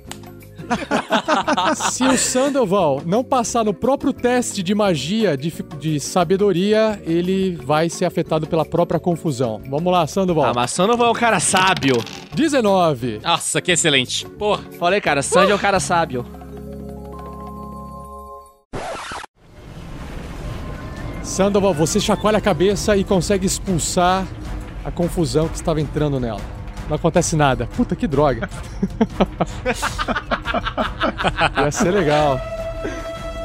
Se o Sandoval não passar no próprio teste de magia, de, de sabedoria, ele vai ser afetado pela própria confusão. Vamos lá, Sandoval. Ah, mas Sandoval é um cara sábio. 19. Nossa, que excelente. Porra. Falei, cara, Sandy é um cara sábio. Sandoval, você chacoalha a cabeça e consegue expulsar a confusão que estava entrando nela. Não acontece nada. Puta que droga. Ia ser legal.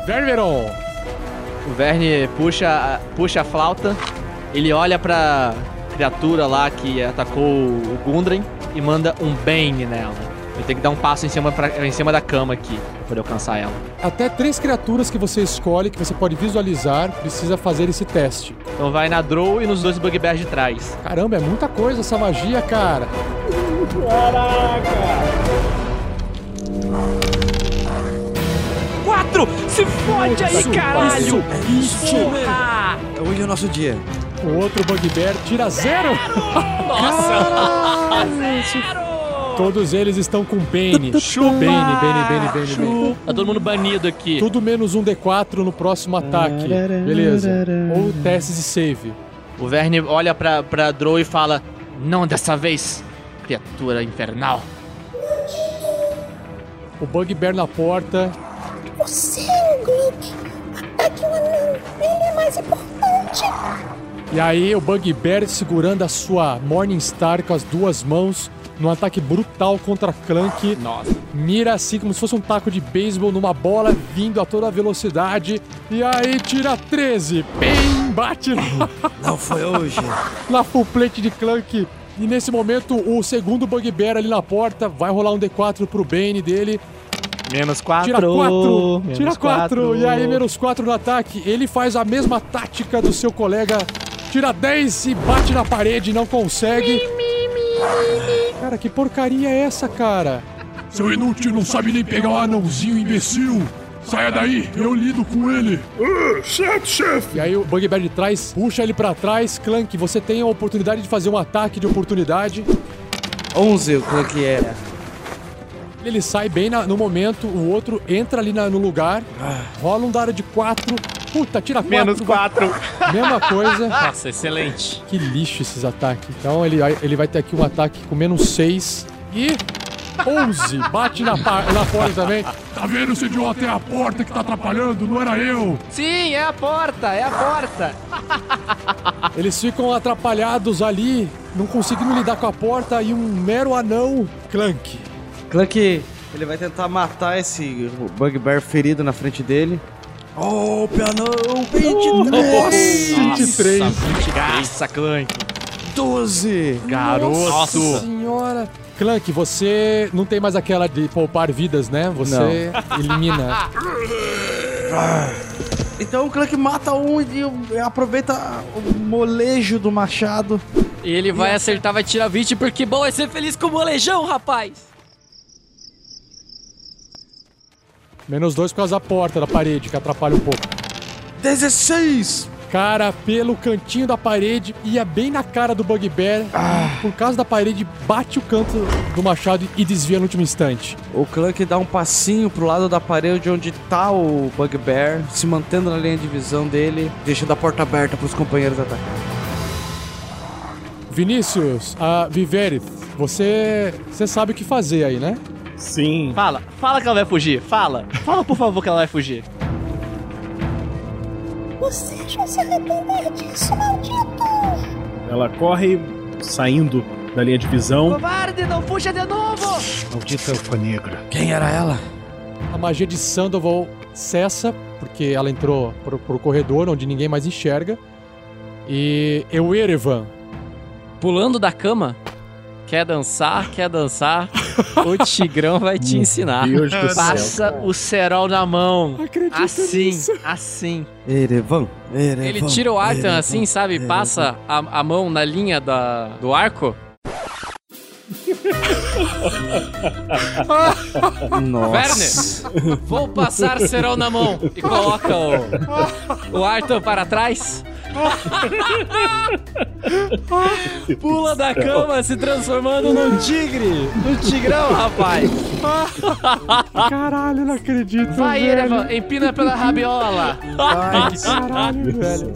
Vermeron! O Verne puxa, puxa a flauta, ele olha pra criatura lá que atacou o Gundren e manda um Bane nela. Eu tenho que dar um passo em cima, pra, em cima da cama aqui pra poder alcançar ela. Até três criaturas que você escolhe, que você pode visualizar, precisa fazer esse teste. Então vai na Drow e nos dois Bugbears de trás. Caramba, é muita coisa essa magia, cara. Quatro! Se fode aí, Isso, caralho! isso, isso. Hoje é o nosso dia. O outro Bugbear tira zero. nossa! Todos eles estão com Bane. Chupa! Bane, Bane, Bane, Bane, Bane. Tá todo mundo banido aqui. Tudo menos um D4 no próximo ataque. Beleza. Ou testes de save. O Verne olha pra, pra Drow e fala: Não dessa vez, criatura infernal. O Bugbear na porta. Você, Glink. Ataque o anão. Ele é mais importante. E aí o Bugbear segurando a sua Morningstar com as duas mãos. Num ataque brutal contra Clank. Nossa. Mira assim como se fosse um taco de beisebol numa bola vindo a toda velocidade. E aí tira 13. Bem, bate Não foi hoje. na full plate de Clank. E nesse momento o segundo Bugbear ali na porta. Vai rolar um D4 pro Bane dele. Menos 4. Tira 4. Tira 4. E aí, menos 4 no ataque. Ele faz a mesma tática do seu colega. Tira 10 e bate na parede. Não consegue. Cara, que porcaria é essa, cara? Seu inútil não sabe nem pegar um anãozinho imbecil. Saia daí, eu lido com ele. Ah, certo, chefe. E aí o Bugbear de trás puxa ele pra trás. Clank, você tem a oportunidade de fazer um ataque de oportunidade. 11 o Clank era. Ele sai bem na- no momento, o outro entra ali na- no lugar, rola um dado de 4. Puta, tira 4. Menos 4. Mesma coisa. Nossa, excelente. Que lixo esses ataques. Então ele, vai- ele vai ter aqui um ataque com menos 6 e 11. Bate na, na porta também. Tá vendo, seu idiota? É a porta que tá atrapalhando, não era eu. Sim, é a porta, é a porta. Eles ficam atrapalhados ali, não conseguindo lidar com a porta e um mero anão. Clank. Clank, ele vai tentar matar esse Bugbear ferido na frente dele. Oh, pianão! 23! 23. Graça, Clank. 12! Garoto. Nossa senhora. Clank, você não tem mais aquela de poupar vidas, né? Você elimina. Então o Clank mata um e aproveita o molejo do machado. E ele vai acertar, vai tirar 20, porque bom é ser feliz com o molejão, rapaz! Menos dois por causa da porta, da parede, que atrapalha um pouco. 16! Cara, pelo cantinho da parede, ia bem na cara do Bugbear. Por causa da parede, bate o canto do machado e desvia no último instante. O Clank dá um passinho pro lado da parede onde tá o Bugbear, se mantendo na linha de visão dele, deixando a porta aberta pros companheiros atacar. Vinícius, a Viverith, você, você sabe o que fazer aí, né? Sim. Fala, fala que ela vai fugir. Fala. Fala, por favor, que ela vai fugir. Você já se arrepender disso, maldito. Ela corre saindo da linha de visão. Covarde, não fuja de novo! Maldita elfa negra. Quem era ela? A magia de Sandoval cessa, porque ela entrou pro, pro corredor onde ninguém mais enxerga. E eu, Erevan, Pulando da cama? Quer dançar? Quer dançar? o Tigrão vai te ensinar. Deus do céu. Passa o cerol na mão. Acredita Assim, nisso? assim. Erevan, Erevan. Ele tira o Arthur Erevan, assim, sabe? Erevan. Passa a, a mão na linha da, do arco. Nossa. Werner, vou passar cerol na mão e coloca o, o Arthur para trás. Pula da cama se transformando num tigre. No tigrão, rapaz. Caralho, não acredito. Vai, velho. Erevan, empina pela rabiola. Caralho, velho.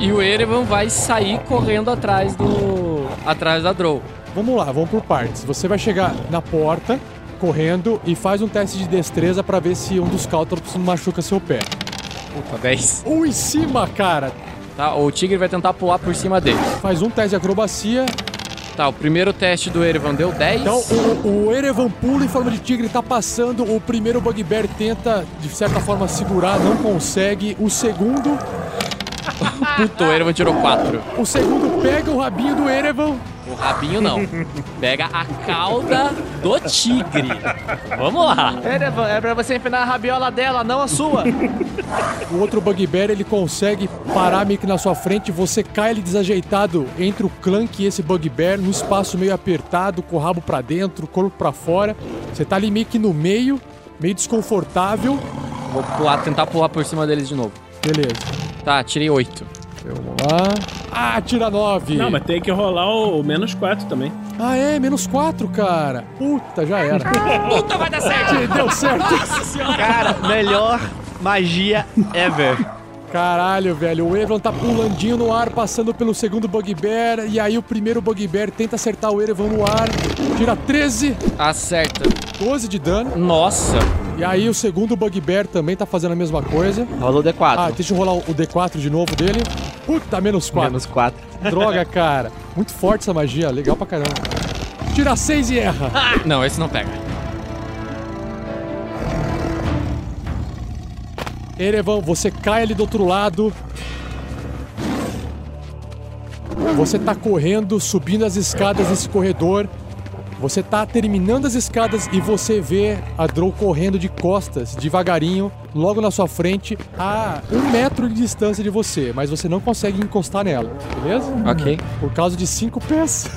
E o Erevan vai sair correndo atrás do. atrás da Drow. Vamos lá, vamos por partes. Você vai chegar na porta, correndo, e faz um teste de destreza pra ver se um dos Caltrops não machuca seu pé. Puta, 10. Um em cima, cara. Tá, o tigre vai tentar pular por cima dele. Faz um teste de acrobacia. Tá, o primeiro teste do Erevan deu 10. Então o, o Erevan pula em forma de tigre, tá passando. O primeiro Bugbear tenta, de certa forma, segurar, não consegue. O segundo. Puto, o Erevan tirou 4. O segundo pega o rabinho do Erevan. O rabinho não. Pega a cauda do tigre. Vamos lá. Erevan, é pra você empinar a rabiola dela, não a sua. O outro Bugbear ele consegue parar meio que na sua frente. Você cai ele desajeitado entre o Clank e esse Bugbear, num espaço meio apertado, com o rabo pra dentro, o corpo pra fora. Você tá ali meio que no meio, meio desconfortável. Vou pular, tentar pular por cima deles de novo. Beleza. Tá, tirei 8. Vamos lá. Ah, tira 9. Não, mas tem que rolar o, o menos 4 também. Ah, é? Menos 4, cara. Puta, já era. Puta, vai dar certo. Deu certo. Nossa senhora. Cara, melhor magia ever. Caralho, velho. O Evan tá pulandinho no ar, passando pelo segundo Bugbear. E aí o primeiro Bugbear tenta acertar o Evan no ar. Tira 13. Acerta. 12 de dano. Nossa. E aí o segundo Bugbear também tá fazendo a mesma coisa. Rola o D4. Ah, deixa eu rolar o D4 de novo dele. Puta, menos 4. Menos 4. Droga, cara. Muito forte essa magia. Legal pra caramba. Tira 6 e erra. Não, esse não pega. Erevan, você cai ali do outro lado. Você tá correndo, subindo as escadas desse corredor. Você tá terminando as escadas e você vê a Drow correndo de costas, devagarinho, logo na sua frente, a um metro de distância de você, mas você não consegue encostar nela, beleza? Ok. Por causa de cinco pés.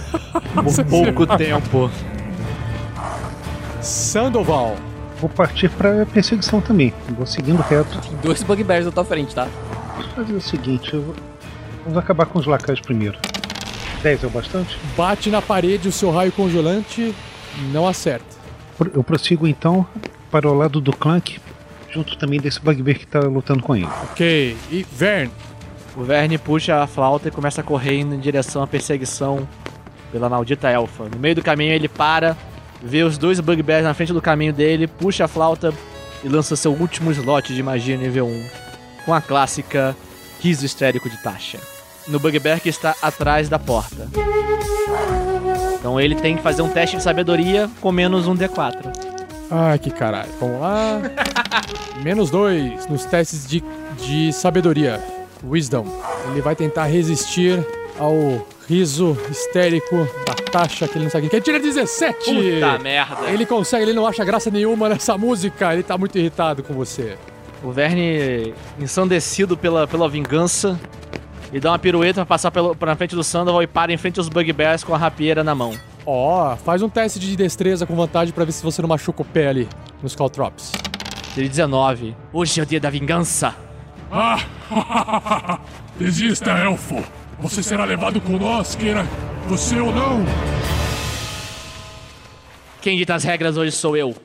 Por pouco tempo. Sandoval. Vou partir pra perseguição também. Vou seguindo reto. Tem dois bugbears na tua frente, tá? Vou fazer o seguinte, eu vou... vamos acabar com os lacaios primeiro. 10 é o bastante? Bate na parede o seu raio congelante, não acerta. Eu prossigo então para o lado do Clank, junto também desse bugbear que tá lutando com ele. Ok. E Vern. O Verne puxa a flauta e começa a correr em direção à perseguição pela maldita elfa. No meio do caminho ele para, vê os dois bugbears na frente do caminho dele, puxa a flauta e lança seu último slot de magia nível 1 com a clássica riso histérico de Tasha. No bugbear que está atrás da porta. Então ele tem que fazer um teste de sabedoria com menos um D4. Ai, que caralho. Vamos lá. Menos dois nos testes de, de sabedoria. Wisdom. Ele vai tentar resistir ao riso histérico da taxa que ele não sabe o que é. Tira 17! Puta merda! Ele consegue, ele não acha graça nenhuma nessa música. Ele tá muito irritado com você. O Verne, ensandecido pela, pela vingança, e dá uma pirueta pra passar pelo, pra frente do Sandoval e para em frente aos Bugbears com a rapieira na mão. Ó, faz um teste de destreza com vantagem pra ver se você não machuca o pé ali nos Caltrops. Ele 19. Hoje é o dia da vingança. Ah, Desista, elfo. Você será levado com nós, queira você ou não. Quem dita as regras hoje sou eu.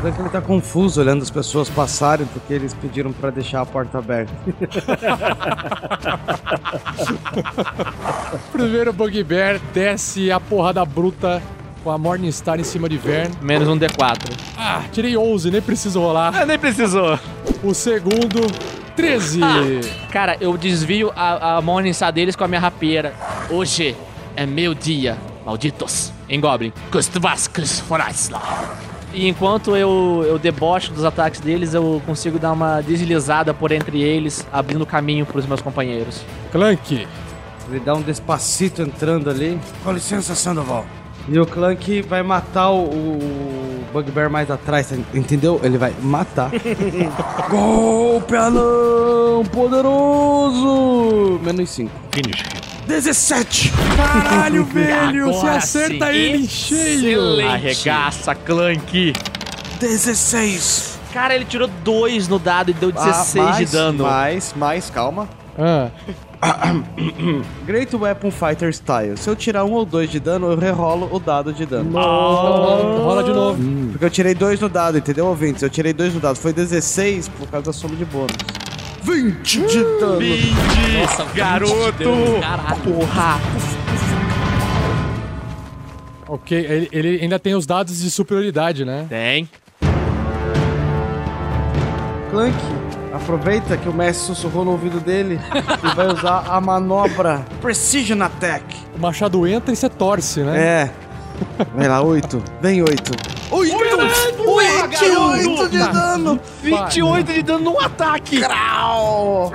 O Clank ele tá confuso olhando as pessoas passarem porque eles pediram pra deixar a porta aberta. Primeiro Bugbear desce a porrada bruta com a Morningstar em cima de Vern. Menos um D4. Ah, tirei 11, nem preciso rolar. Ah, nem precisou. O segundo, 13. Cara, eu desvio a, a Morningstar deles com a minha rapieira. Hoje é meu dia, malditos. Em Goblin. Kustvaskis Forasla. E enquanto eu, eu debocho dos ataques deles, eu consigo dar uma deslizada por entre eles, abrindo caminho pros meus companheiros. Clank. Ele dá um despacito entrando ali. Com licença, Sandoval. E o Clank vai matar o, o Bugbear mais atrás, entendeu? Ele vai matar. Golpe anão poderoso! Menos 5. Finish. 17! Caralho, velho! Você Agora acerta sim. ele em cheio! Excelente. Arregaça, Clank. 16! Cara, ele tirou 2 no dado e deu 16 Ah, mais, de dano. Mais, mais, calma. Ah, Great Weapon Fighter Style. Se eu tirar um ou dois de dano, eu rerolo o dado de dano. rola de novo. Porque eu tirei dois no dado, entendeu, ouvintes? Eu tirei dois no dado. Foi 16 por causa da soma de bônus. 20 de dano. Nossa, garoto! Caralho. Porra! Ok, ele, ele ainda tem os dados de superioridade, né? Tem. Clank aproveita que o mestre sussurrou no ouvido dele e vai usar a manobra Precision Attack. O machado entra e você torce, né? É. Vai lá, 8. Vem 8. 8! 28 de dano! 28 de dano num ataque! Crau!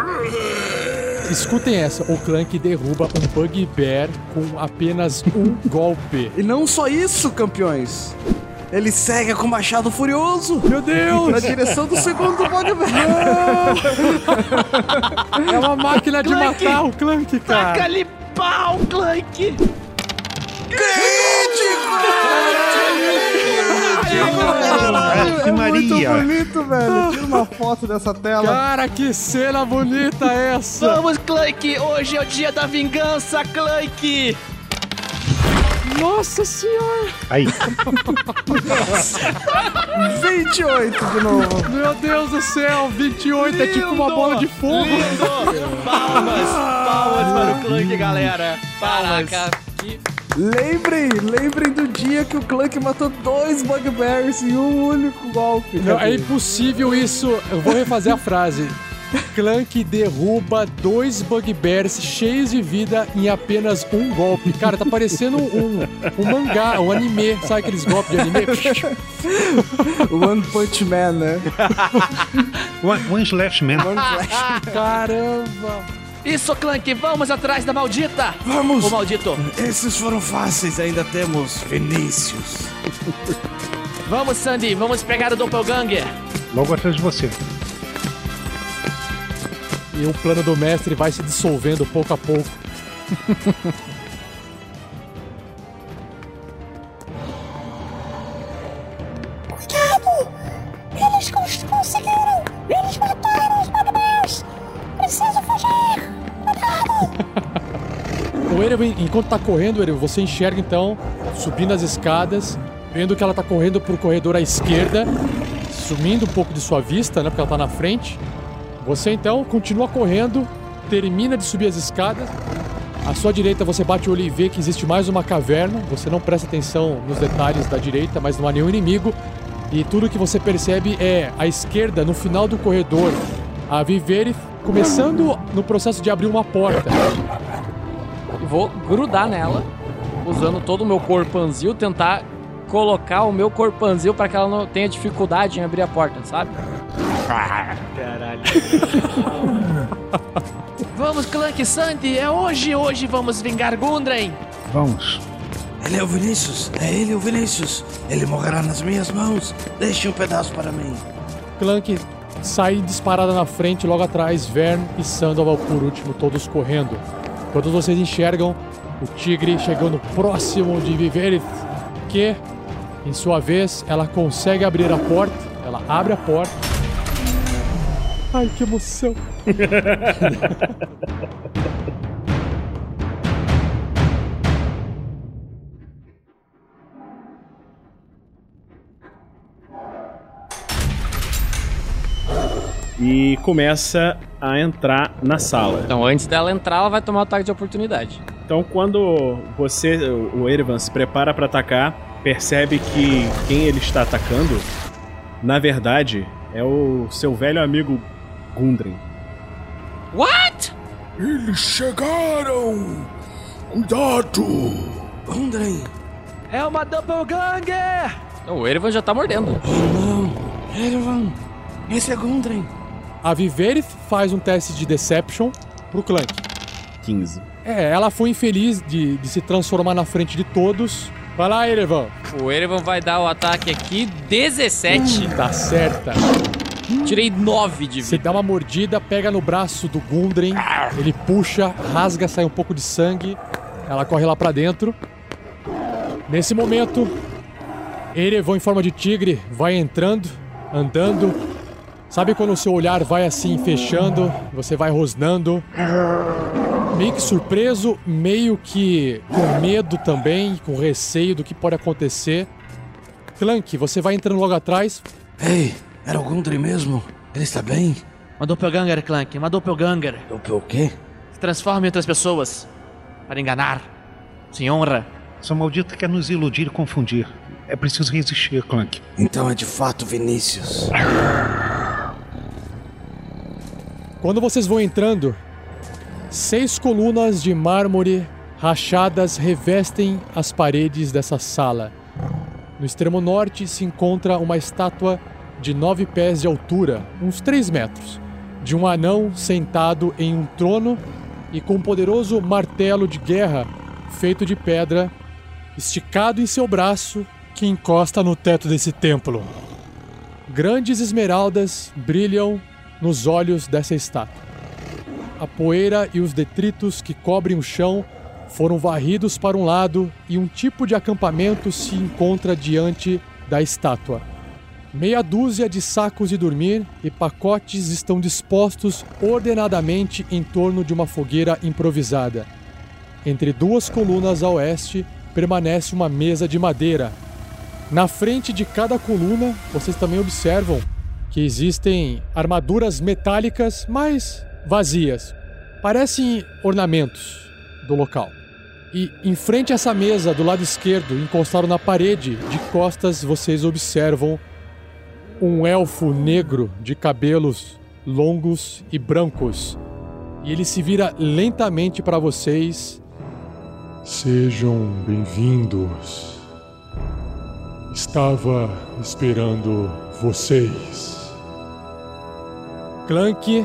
Escutem essa, o Clank derruba um Bugbear com apenas um golpe. E não só isso, campeões. Ele segue com o machado furioso. Meu Deus! Na direção do segundo Bugbear. É uma máquina de Clank! matar o Clank, cara. Taca-lhe pau, Clank! Ave É Maria. muito bonito, velho. Tira uma foto dessa tela. Cara, que cena bonita essa! Vamos, Clank! Hoje é o dia da vingança, Clank! Nossa senhora! Aí, 28 de novo. Meu Deus do céu, 28 é tipo uma bola de fogo. Lindo! Palmas! Palmas para o Clank, galera! Palmas! Caraca, que... Lembrem, lembrem do dia que o Clank matou dois Bugbears em um único golpe. Não, é impossível isso. Eu vou refazer a frase. Clank derruba dois Bugbears cheios de vida em apenas um golpe. Cara, tá parecendo um, um mangá, um anime. Sabe aqueles golpes de anime? One Punch Man, né? One, one Slash Man. Caramba! Isso, Clank! Vamos atrás da maldita! Vamos! Ô, maldito! Esses foram fáceis, ainda temos Vinícius. Vamos, Sandy! Vamos pegar o Doppelganger! Logo atrás de você. E o plano do mestre vai se dissolvendo pouco a pouco. Enquanto tá correndo, você enxerga então, subindo as escadas, vendo que ela tá correndo pro corredor à esquerda, sumindo um pouco de sua vista, né? Porque ela tá na frente. Você então continua correndo, termina de subir as escadas. À sua direita você bate o olho e vê que existe mais uma caverna. Você não presta atenção nos detalhes da direita, mas não há nenhum inimigo. E tudo que você percebe é à esquerda, no final do corredor, a Vivere começando no processo de abrir uma porta. Vou grudar nela, usando todo o meu corpanzil, tentar colocar o meu corpanzil para que ela não tenha dificuldade em abrir a porta, sabe? Caralho. Vamos, Clank Sandy! É hoje! Hoje vamos vingar Gundren! Vamos. Ele é o Vinícius. É ele o Vinícius. Ele morrerá nas minhas mãos. Deixe um pedaço para mim. Clank sai disparada na frente, logo atrás, Vern e Sandoval por último, todos correndo. Quando vocês enxergam o tigre chegando próximo de Viverith, que, em sua vez, ela consegue abrir a porta. Ela abre a porta. Ai, que emoção! E começa a entrar na sala. Então, antes dela entrar, ela vai tomar o ataque de oportunidade. Então, quando você, o Erevan, se prepara pra atacar, percebe que quem ele está atacando, na verdade, é o seu velho amigo Gundren. What? Eles chegaram! Cuidado! Gundren! É uma Doppelganger! O Erevan já tá mordendo. Não! Erevan! Esse é Gundren! A Viverith faz um teste de Deception pro Clank. 15. É, ela foi infeliz de, de se transformar na frente de todos. Vai lá, Erevan. O Erevan vai dar o ataque aqui, 17. Tá certa. Tirei 9 de Você vida. dá uma mordida, pega no braço do Gundren, ele puxa, rasga, sai um pouco de sangue. Ela corre lá pra dentro. Nesse momento, Erevan em forma de tigre vai entrando, andando. Sabe quando o seu olhar vai assim fechando, você vai rosnando, meio que surpreso, meio que com medo também, com receio do que pode acontecer. Clank, você vai entrando logo atrás. Ei, era o Gundren mesmo? Ele está bem? Uma Doppelganger, Clank. Uma Doppelganger. O quê? Se transforma em outras pessoas. Para enganar. Sem honra. Essa maldita quer nos iludir e confundir. É preciso resistir, Clank. Então é de fato Vinícius. Quando vocês vão entrando, seis colunas de mármore rachadas revestem as paredes dessa sala. No extremo norte se encontra uma estátua de nove pés de altura, uns três metros, de um anão sentado em um trono e com um poderoso martelo de guerra feito de pedra esticado em seu braço que encosta no teto desse templo. Grandes esmeraldas brilham nos olhos dessa estátua. A poeira e os detritos que cobrem o chão foram varridos para um lado e um tipo de acampamento se encontra diante da estátua. Meia dúzia de sacos de dormir e pacotes estão dispostos ordenadamente em torno de uma fogueira improvisada. Entre duas colunas a oeste permanece uma mesa de madeira. Na frente de cada coluna, vocês também observam que existem armaduras metálicas, mas vazias. Parecem ornamentos do local. E em frente a essa mesa, do lado esquerdo, encostado na parede, de costas, vocês observam um elfo negro de cabelos longos e brancos. E ele se vira lentamente para vocês. Sejam bem-vindos. Estava esperando vocês. Clank,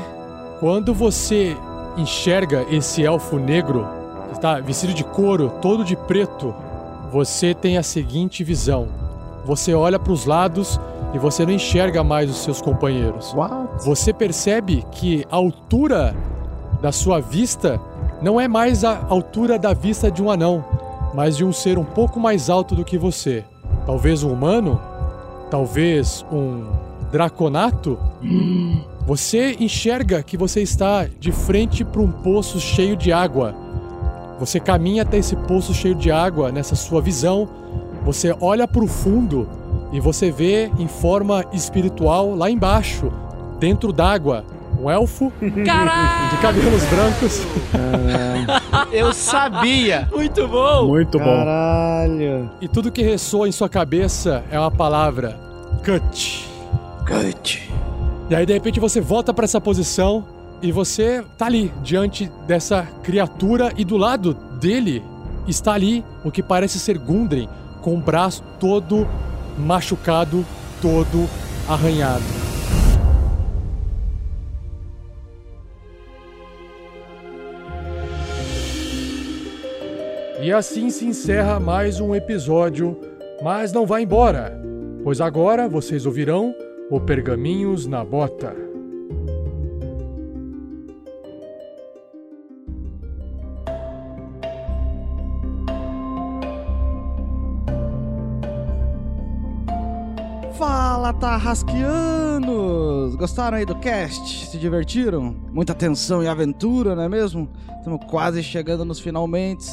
quando você enxerga esse elfo negro, que está vestido de couro, todo de preto, você tem a seguinte visão. Você olha para os lados e você não enxerga mais os seus companheiros. Você percebe que a altura da sua vista não é mais a altura da vista de um anão, mas de um ser um pouco mais alto do que você. Talvez um humano? Talvez um draconato? Você enxerga que você está de frente para um poço cheio de água. Você caminha até esse poço cheio de água nessa sua visão. Você olha para o fundo e você vê em forma espiritual lá embaixo, dentro d'água, um elfo Caralho! de cabelos brancos. Eu sabia! Muito bom! Muito bom. Caralho. E tudo que ressoa em sua cabeça é uma palavra: cut. Cut. E aí de repente você volta para essa posição e você tá ali diante dessa criatura e do lado dele está ali o que parece ser Gundren com o braço todo machucado, todo arranhado. E assim se encerra mais um episódio, mas não vá embora, pois agora vocês ouvirão o Pergaminhos na Bota. Fala, Tarrasquianos! Gostaram aí do cast? Se divertiram? Muita tensão e aventura, não é mesmo? Estamos quase chegando nos finalmente.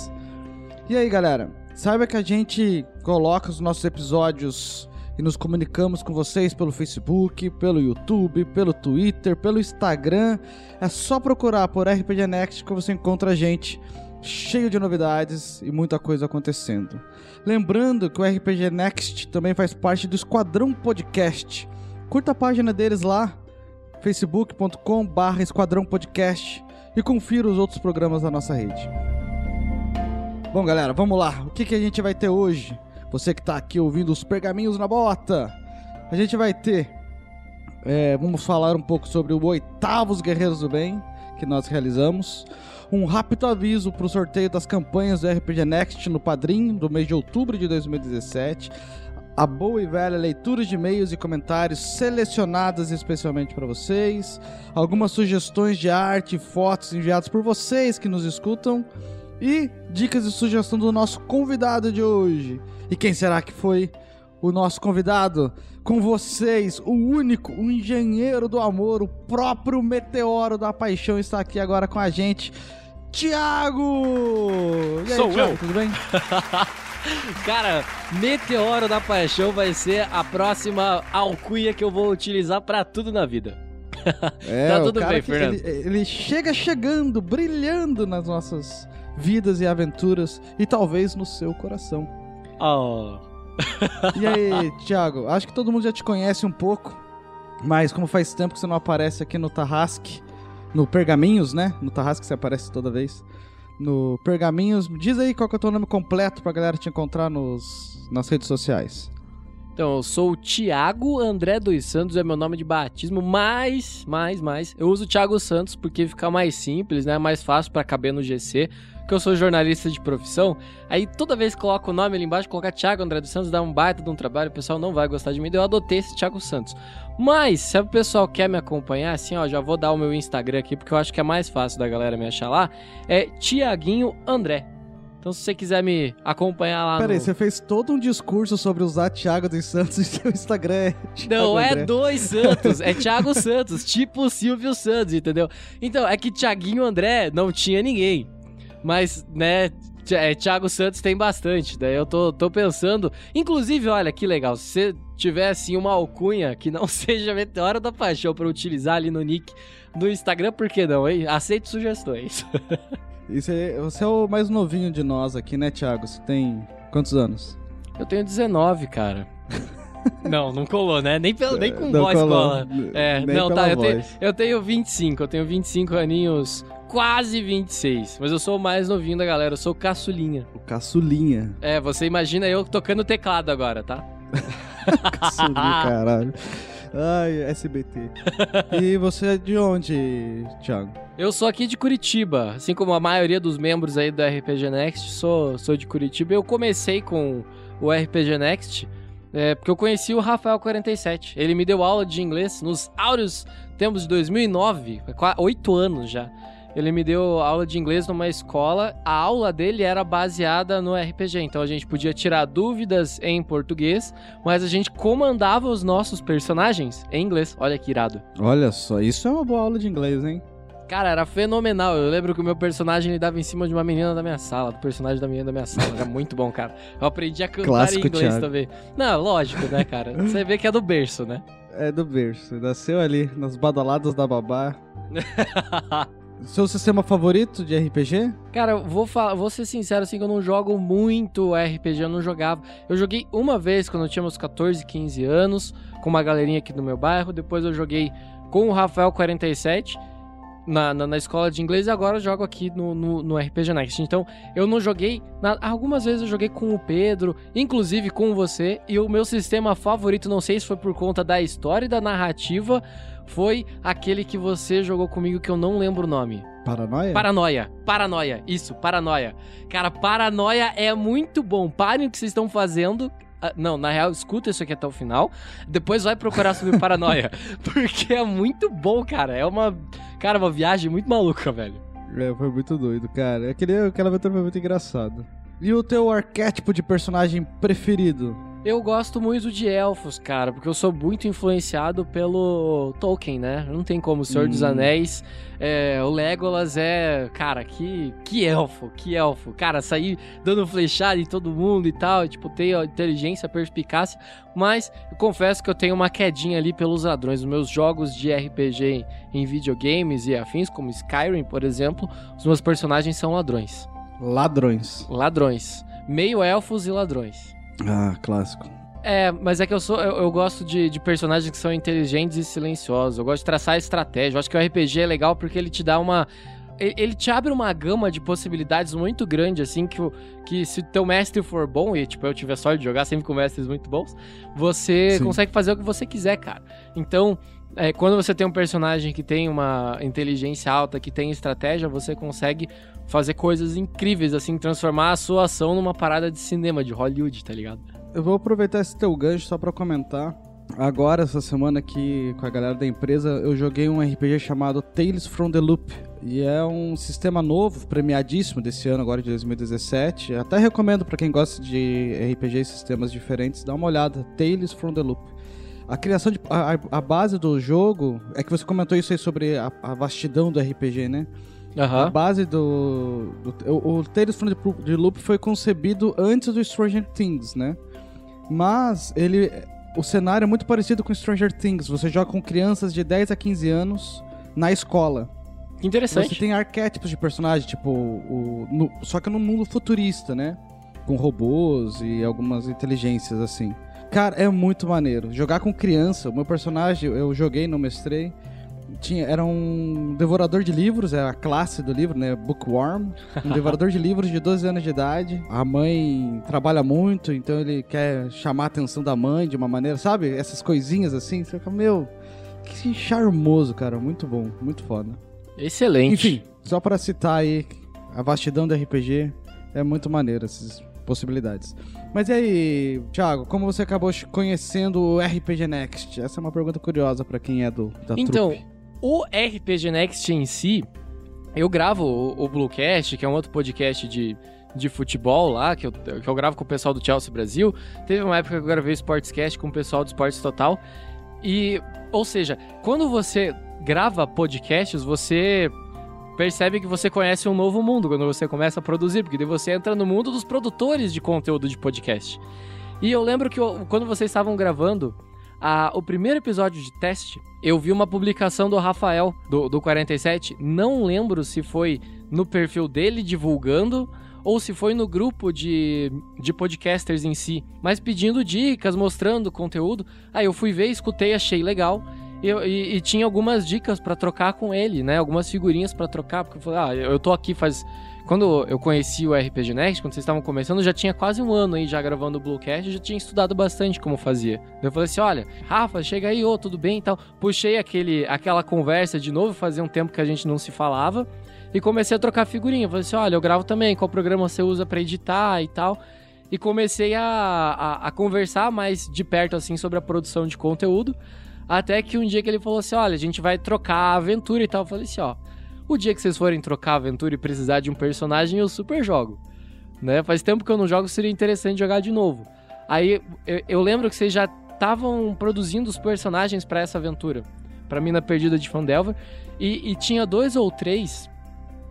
E aí, galera? Saiba que a gente coloca os nossos episódios e nos comunicamos com vocês pelo Facebook, pelo YouTube, pelo Twitter, pelo Instagram. É só procurar por RPG Next que você encontra a gente cheio de novidades e muita coisa acontecendo. Lembrando que o RPG Next também faz parte do Esquadrão Podcast. Curta a página deles lá, facebook.com/barra Esquadrão Podcast e confira os outros programas da nossa rede. Bom, galera, vamos lá. O que, que a gente vai ter hoje? Você que está aqui ouvindo os pergaminhos na bota, a gente vai ter. é, vamos falar um pouco sobre o oitavos Guerreiros do Bem que nós realizamos. Um rápido aviso para o sorteio das campanhas do RPG Next no Padrim do mês de outubro de 2017. A boa e velha leitura de e-mails e comentários selecionadas especialmente para vocês. Algumas sugestões de arte e fotos enviadas por vocês que nos escutam. E dicas e sugestão do nosso convidado de hoje. E quem será que foi o nosso convidado? Com vocês, o único, o engenheiro do amor, o próprio meteoro da paixão está aqui agora com a gente. Tiago! E aí, Sou Thiago, eu. tudo bem? Cara, Meteoro da Paixão vai ser a próxima alcunha que eu vou utilizar pra tudo na vida. É, Tá o tudo cara bem, que Fernando. Ele, ele chega chegando, brilhando nas nossas vidas e aventuras e talvez no seu coração. Oh. E aí, Thiago, acho que todo mundo já te conhece um pouco, mas como faz tempo que você não aparece aqui no Tarrasque, no Pergaminhos, né? No Tarrasque você aparece toda vez. No Pergaminhos, diz aí qual que é o teu nome completo pra galera te encontrar nos, nas redes sociais. Então, eu sou o Thiago André dos Santos, é meu nome de batismo, mas, mais, mais, eu uso o Thiago Santos porque fica mais simples, né? Mais fácil pra caber no GC, porque eu sou jornalista de profissão. Aí toda vez que coloco o nome ali embaixo, colocar Thiago André dos Santos, dá um baita de um trabalho, o pessoal não vai gostar de mim, eu adotei esse Thiago Santos. Mas, se o pessoal quer me acompanhar, assim, ó, já vou dar o meu Instagram aqui, porque eu acho que é mais fácil da galera me achar lá, é Tiaguinho André. Então, se você quiser me acompanhar lá Peraí, no... você fez todo um discurso sobre usar Thiago dos Santos e seu Instagram é Thiago Não é André. dois Santos, é Thiago Santos, tipo Silvio Santos, entendeu? Então, é que Thiaguinho André não tinha ninguém. Mas, né, é, Thiago Santos tem bastante. Daí eu tô, tô pensando. Inclusive, olha que legal. Se você tiver assim uma alcunha que não seja Meteora da Paixão pra utilizar ali no nick do Instagram, por que não, hein? Aceito sugestões. Isso é- você é o mais novinho de nós aqui, né, Thiago? Você tem quantos anos? Eu tenho 19, cara. Não, não colou, né? Nem, pelo, nem com Não voz colou. cola. É, Nem não, tá. Eu tenho, eu tenho 25, eu tenho 25 aninhos, quase 26. Mas eu sou o mais novinho da galera, eu sou o caçulinha. O caçulinha. É, você imagina eu tocando teclado agora, tá? Caçulinha, caralho. Ai, SBT. e você é de onde, Thiago? Eu sou aqui de Curitiba, assim como a maioria dos membros aí do RPG Next, sou, sou de Curitiba. Eu comecei com o RPG Next é, porque eu conheci o Rafael 47. Ele me deu aula de inglês nos áureos tempos de 2009, qua- oito anos já. Ele me deu aula de inglês numa escola. A aula dele era baseada no RPG, então a gente podia tirar dúvidas em português, mas a gente comandava os nossos personagens em inglês. Olha que irado. Olha só, isso é uma boa aula de inglês, hein? Cara, era fenomenal. Eu lembro que o meu personagem ele dava em cima de uma menina da minha sala, do personagem da menina da minha sala. Era muito bom, cara. Eu aprendi a cantar Clássico, em inglês Thiago. também. Não, lógico, né, cara? Você vê que é do berço, né? É do berço. Nasceu ali, nas badaladas da babá. Seu sistema favorito de RPG? Cara, eu vou, falar, vou ser sincero assim que eu não jogo muito RPG, eu não jogava. Eu joguei uma vez quando eu tinha meus 14, 15 anos, com uma galerinha aqui no meu bairro. Depois eu joguei com o Rafael 47 na, na, na escola de inglês e agora jogo aqui no, no, no RPG Next. Então eu não joguei. na- algumas vezes eu joguei com o Pedro, inclusive com você. E o meu sistema favorito, não sei se foi por conta da história e da narrativa, foi aquele que você jogou comigo que eu não lembro o nome. Paranoia? Paranoia. Paranoia. Isso, paranoia. Cara, paranoia é muito bom. Parem o que vocês estão fazendo. Ah, não, na real, escuta isso aqui até o final. Depois vai procurar sobre paranoia. porque é muito bom, cara. É uma. Cara, uma viagem muito maluca, velho. É, foi muito doido, cara. Aquele, aquela aventura foi muito engraçado. E o teu arquétipo de personagem preferido? Eu gosto muito de elfos, cara, porque eu sou muito influenciado pelo Tolkien, né? Não tem como, o Senhor dos Hum. Anéis, é, o Legolas é, cara, que, que elfo, que elfo. Cara, sair dando flechada em todo mundo e tal, e, tipo, ter inteligência, perspicácia, mas eu confesso que eu tenho uma quedinha ali pelos ladrões. Os meus jogos de RPG em videogames e afins, como Skyrim, por exemplo, os meus personagens são ladrões. Ladrões. Ladrões. Meio elfos e ladrões. Ah, clássico. É, mas é que eu sou. Eu, eu gosto de, de personagens que são inteligentes e silenciosos. Eu gosto de traçar estratégia. Eu acho que o RPG é legal porque ele te dá uma. Ele te abre uma gama de possibilidades muito grande, assim, que, o- que se teu mestre for bom, e tipo, eu tiver sorte de jogar sempre com mestres muito bons, você Sim. consegue fazer o que você quiser, cara. Então, é, quando você tem um personagem que tem uma inteligência alta, que tem estratégia, você consegue fazer coisas incríveis, assim, transformar a sua ação numa parada de cinema, de Hollywood, tá ligado? Eu vou aproveitar esse teu gancho só pra comentar. Agora, essa semana aqui, com a galera da empresa, eu joguei um RPG chamado Tales from the Loop. E é um sistema novo, premiadíssimo desse ano, agora de 2017. Até recomendo pra quem gosta de RPG e sistemas diferentes, dar uma olhada. Tales from the Loop. A criação de. A, a- a base do jogo. É que você comentou isso aí sobre a, a vastidão do RPG, né? A Aham. base do. do- o, o Tales from the Loop foi concebido antes do Stranger Things, né? Mas ele. O cenário é muito parecido com Stranger Things. Você joga com crianças de 10 a 15 anos na escola. Que interessante. Você tem arquétipos de personagem, tipo. O, no- só que no mundo futurista, né? Com robôs e algumas inteligências assim. Cara, é muito maneiro. Jogar com criança, o meu personagem eu joguei, não mestrei. tinha, era um devorador de livros, é a classe do livro, né? Bookworm. Um devorador de livros de 12 anos de idade. A mãe trabalha muito, então ele quer chamar a atenção da mãe de uma maneira, sabe? Essas coisinhas assim. Você fica, meu, que charmoso, cara. Muito bom, muito foda. Excelente. Enfim, só pra citar aí, a vastidão do RPG é muito maneiro, essas possibilidades. Mas e aí, Thiago, como você acabou conhecendo o RPG Next? Essa é uma pergunta curiosa pra quem é do da Então, trupe. o RPG Next em si, eu gravo o, o Bluecast, que é um outro podcast de, de futebol lá, que eu, que eu gravo com o pessoal do Chelsea Brasil. Teve uma época que eu gravei o Sportscast com o pessoal do Esportes Total. E, ou seja, quando você grava podcasts, você percebe que você conhece um novo mundo quando você começa a produzir, porque daí você entra no mundo dos produtores de conteúdo de podcast. E eu lembro que eu- quando vocês estavam gravando a- o primeiro episódio de teste, eu vi uma publicação do Rafael, do, do 47. Não lembro se foi no perfil dele divulgando ou se foi no grupo de, de podcasters em si, mas pedindo dicas, mostrando conteúdo. Aí eu fui ver, escutei, achei legal. E, eu- e- e tinha algumas dicas pra trocar com ele, né? Algumas figurinhas pra trocar, porque eu falei, ah, eu eu tô aqui faz. Quando eu conheci o RPG Next, quando vocês estavam começando, eu já tinha quase um ano aí já gravando o Bluecast, eu já tinha estudado bastante como fazia. Eu falei assim: olha, Rafa, chega aí, ô, tudo bem e tal. Puxei aquele, aquela conversa de novo, fazia um tempo que a gente não se falava. E comecei a trocar figurinha. Falei assim: olha, eu gravo também, qual programa você usa pra editar e tal. E comecei a, a, a conversar mais de perto, assim, sobre a produção de conteúdo. Até que um dia que ele falou assim: olha, a gente vai trocar a aventura e tal. Eu falei assim: ó, o dia que vocês forem trocar a aventura e precisar de um personagem, eu super jogo. Né? Faz tempo que eu não jogo, seria interessante jogar de novo. Aí eu, eu lembro que vocês já estavam produzindo os personagens pra essa aventura, pra Mina Perdida de Fandelver, e, e tinha dois ou três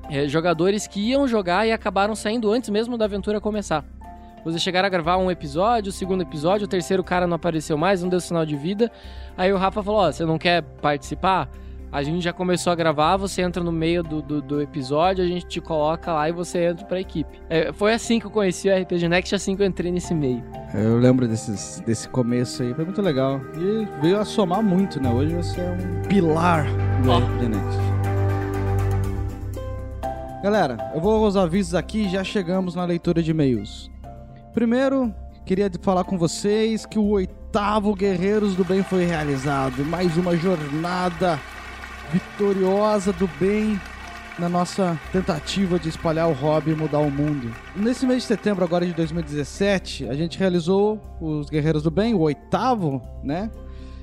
é, jogadores que iam jogar e acabaram saindo antes mesmo da aventura começar. Vocês chegaram a gravar um episódio, o segundo episódio, o terceiro cara não apareceu mais, não deu sinal de vida. Aí o Rafa falou: Ó, você não quer participar? A gente já começou a gravar, você entra no meio do, do, do episódio, a gente te coloca lá e você entra pra equipe. É, foi assim que eu conheci o RPG Next, assim que eu entrei nesse meio. Eu lembro desses, desse começo aí, foi muito legal. E veio a somar muito, né? Hoje você é um pilar do RPG Next. Galera, eu vou aos avisos aqui e já chegamos na leitura de e-mails. Primeiro, queria falar com vocês que o oitavo Guerreiros do Bem foi realizado. Mais uma jornada vitoriosa do bem na nossa tentativa de espalhar o hobby e mudar o mundo. Nesse mês de setembro agora de 2017, a gente realizou os Guerreiros do Bem, o oitavo, né?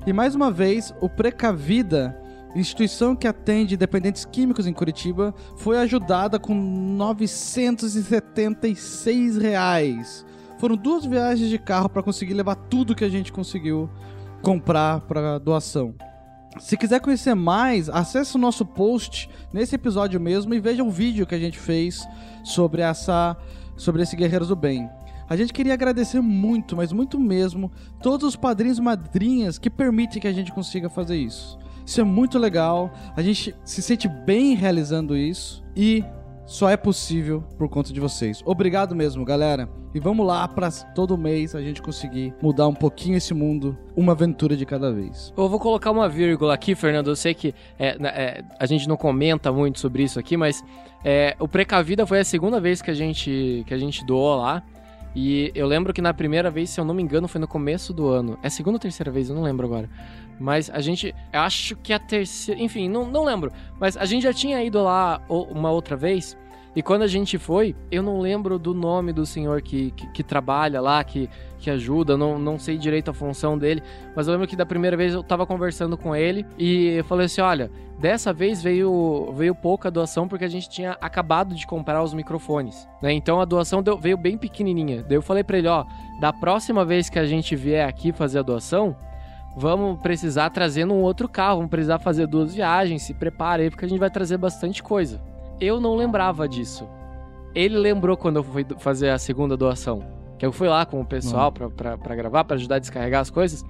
E mais uma vez, o Precavida, instituição que atende dependentes químicos em Curitiba, foi ajudada com 976 reais. Foram duas viagens de carro para conseguir levar tudo que a gente conseguiu comprar para doação. Se quiser conhecer mais, acesse o nosso post nesse episódio mesmo e veja o vídeo que a gente fez sobre essa sobre esse Guerreiros do Bem. A gente queria agradecer muito, mas muito mesmo, todos os padrinhos e madrinhas que permitem que a gente consiga fazer isso. Isso é muito legal, a gente se sente bem realizando isso e só é possível por conta de vocês. Obrigado mesmo, galera. E vamos lá para todo mês a gente conseguir mudar um pouquinho esse mundo, uma aventura de cada vez. Eu vou colocar uma vírgula aqui, Fernando. Eu sei que é, na- é, a gente não comenta muito sobre isso aqui, mas é, o Precavida foi a segunda vez que a gente, que a gente doou lá. E eu lembro que na primeira vez, se eu não me engano, foi no começo do ano. É segunda ou terceira vez, eu não lembro agora. Mas a gente. Acho que a terceira. Enfim, não, não lembro. Mas a gente já tinha ido lá uma outra vez. E quando a gente foi, eu não lembro do nome do senhor que, que, que trabalha lá, que, que ajuda, não, não sei direito a função dele. Mas eu lembro que da primeira vez eu tava conversando com ele e eu falei assim: olha, dessa vez veio, veio pouca doação porque a gente tinha acabado de comprar os microfones, né? Então a doação deu- veio bem pequenininha. Daí eu falei pra ele: ó, da próxima vez que a gente vier aqui fazer a doação, vamos precisar trazer num outro carro, vamos precisar fazer duas viagens, se prepare aí porque a gente vai trazer bastante coisa. Eu não lembrava disso. Ele lembrou quando eu fui fazer a segunda doação. Que eu fui lá com o pessoal pra, pra, pra gravar, pra ajudar a descarregar as coisas.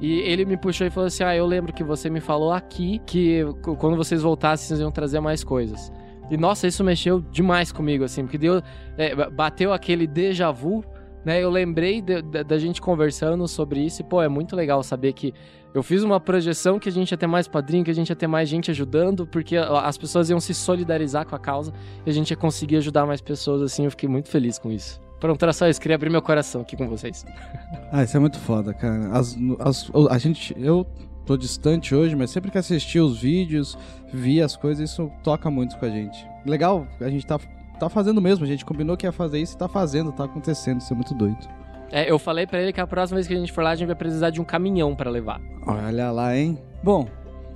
E ele me puxou e falou assim: Ah, eu lembro que você me falou aqui que quando vocês voltassem, vocês iam trazer mais coisas. E nossa, isso mexeu demais comigo, assim, porque deu, é, ba- bateu aquele déjà vu, né? Eu lembrei da gente conversando sobre isso e, pô, é muito legal saber que Eu fiz uma projeção que a gente ia ter mais padrinho, que a gente ia ter mais gente ajudando, porque as pessoas iam se solidarizar com a causa e a gente ia conseguir ajudar mais pessoas, assim. Eu fiquei muito feliz com isso. Pronto, era só isso. Queria abrir meu coração aqui com vocês. Ah, isso é muito foda, cara. As, as, a gente. Eu tô distante hoje, mas sempre que assisti os vídeos, vi as coisas, isso toca muito com a gente. Legal, a gente tá, tá fazendo mesmo. A gente combinou que ia fazer isso e tá fazendo, tá acontecendo. Isso é muito doido. É, eu falei pra ele que a próxima vez que a gente for lá, a gente vai precisar de um caminhão pra levar. Olha lá, hein? Bom,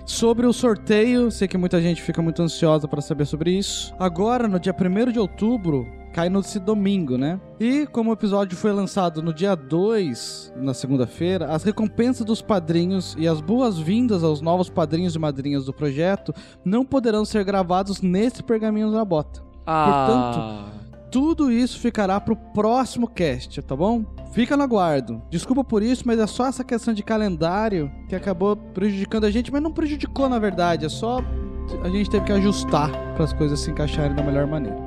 sobre o sorteio, sei que muita gente fica muito ansiosa pra saber sobre isso. Agora, no dia 1 de outubro, cai nesse domingo, né? E como o episódio foi lançado no dia 2, na segunda-feira, as recompensas dos padrinhos e as boas-vindas aos novos padrinhos e madrinhas do projeto não poderão ser gravados nesse pergaminho na bota. Ah. Portanto, tudo isso ficará pro próximo cast, tá bom? Fica no aguardo. Desculpa por isso, mas é só essa questão de calendário que acabou prejudicando a gente, mas não prejudicou na verdade, é só a gente teve que ajustar para as coisas se encaixarem da melhor maneira.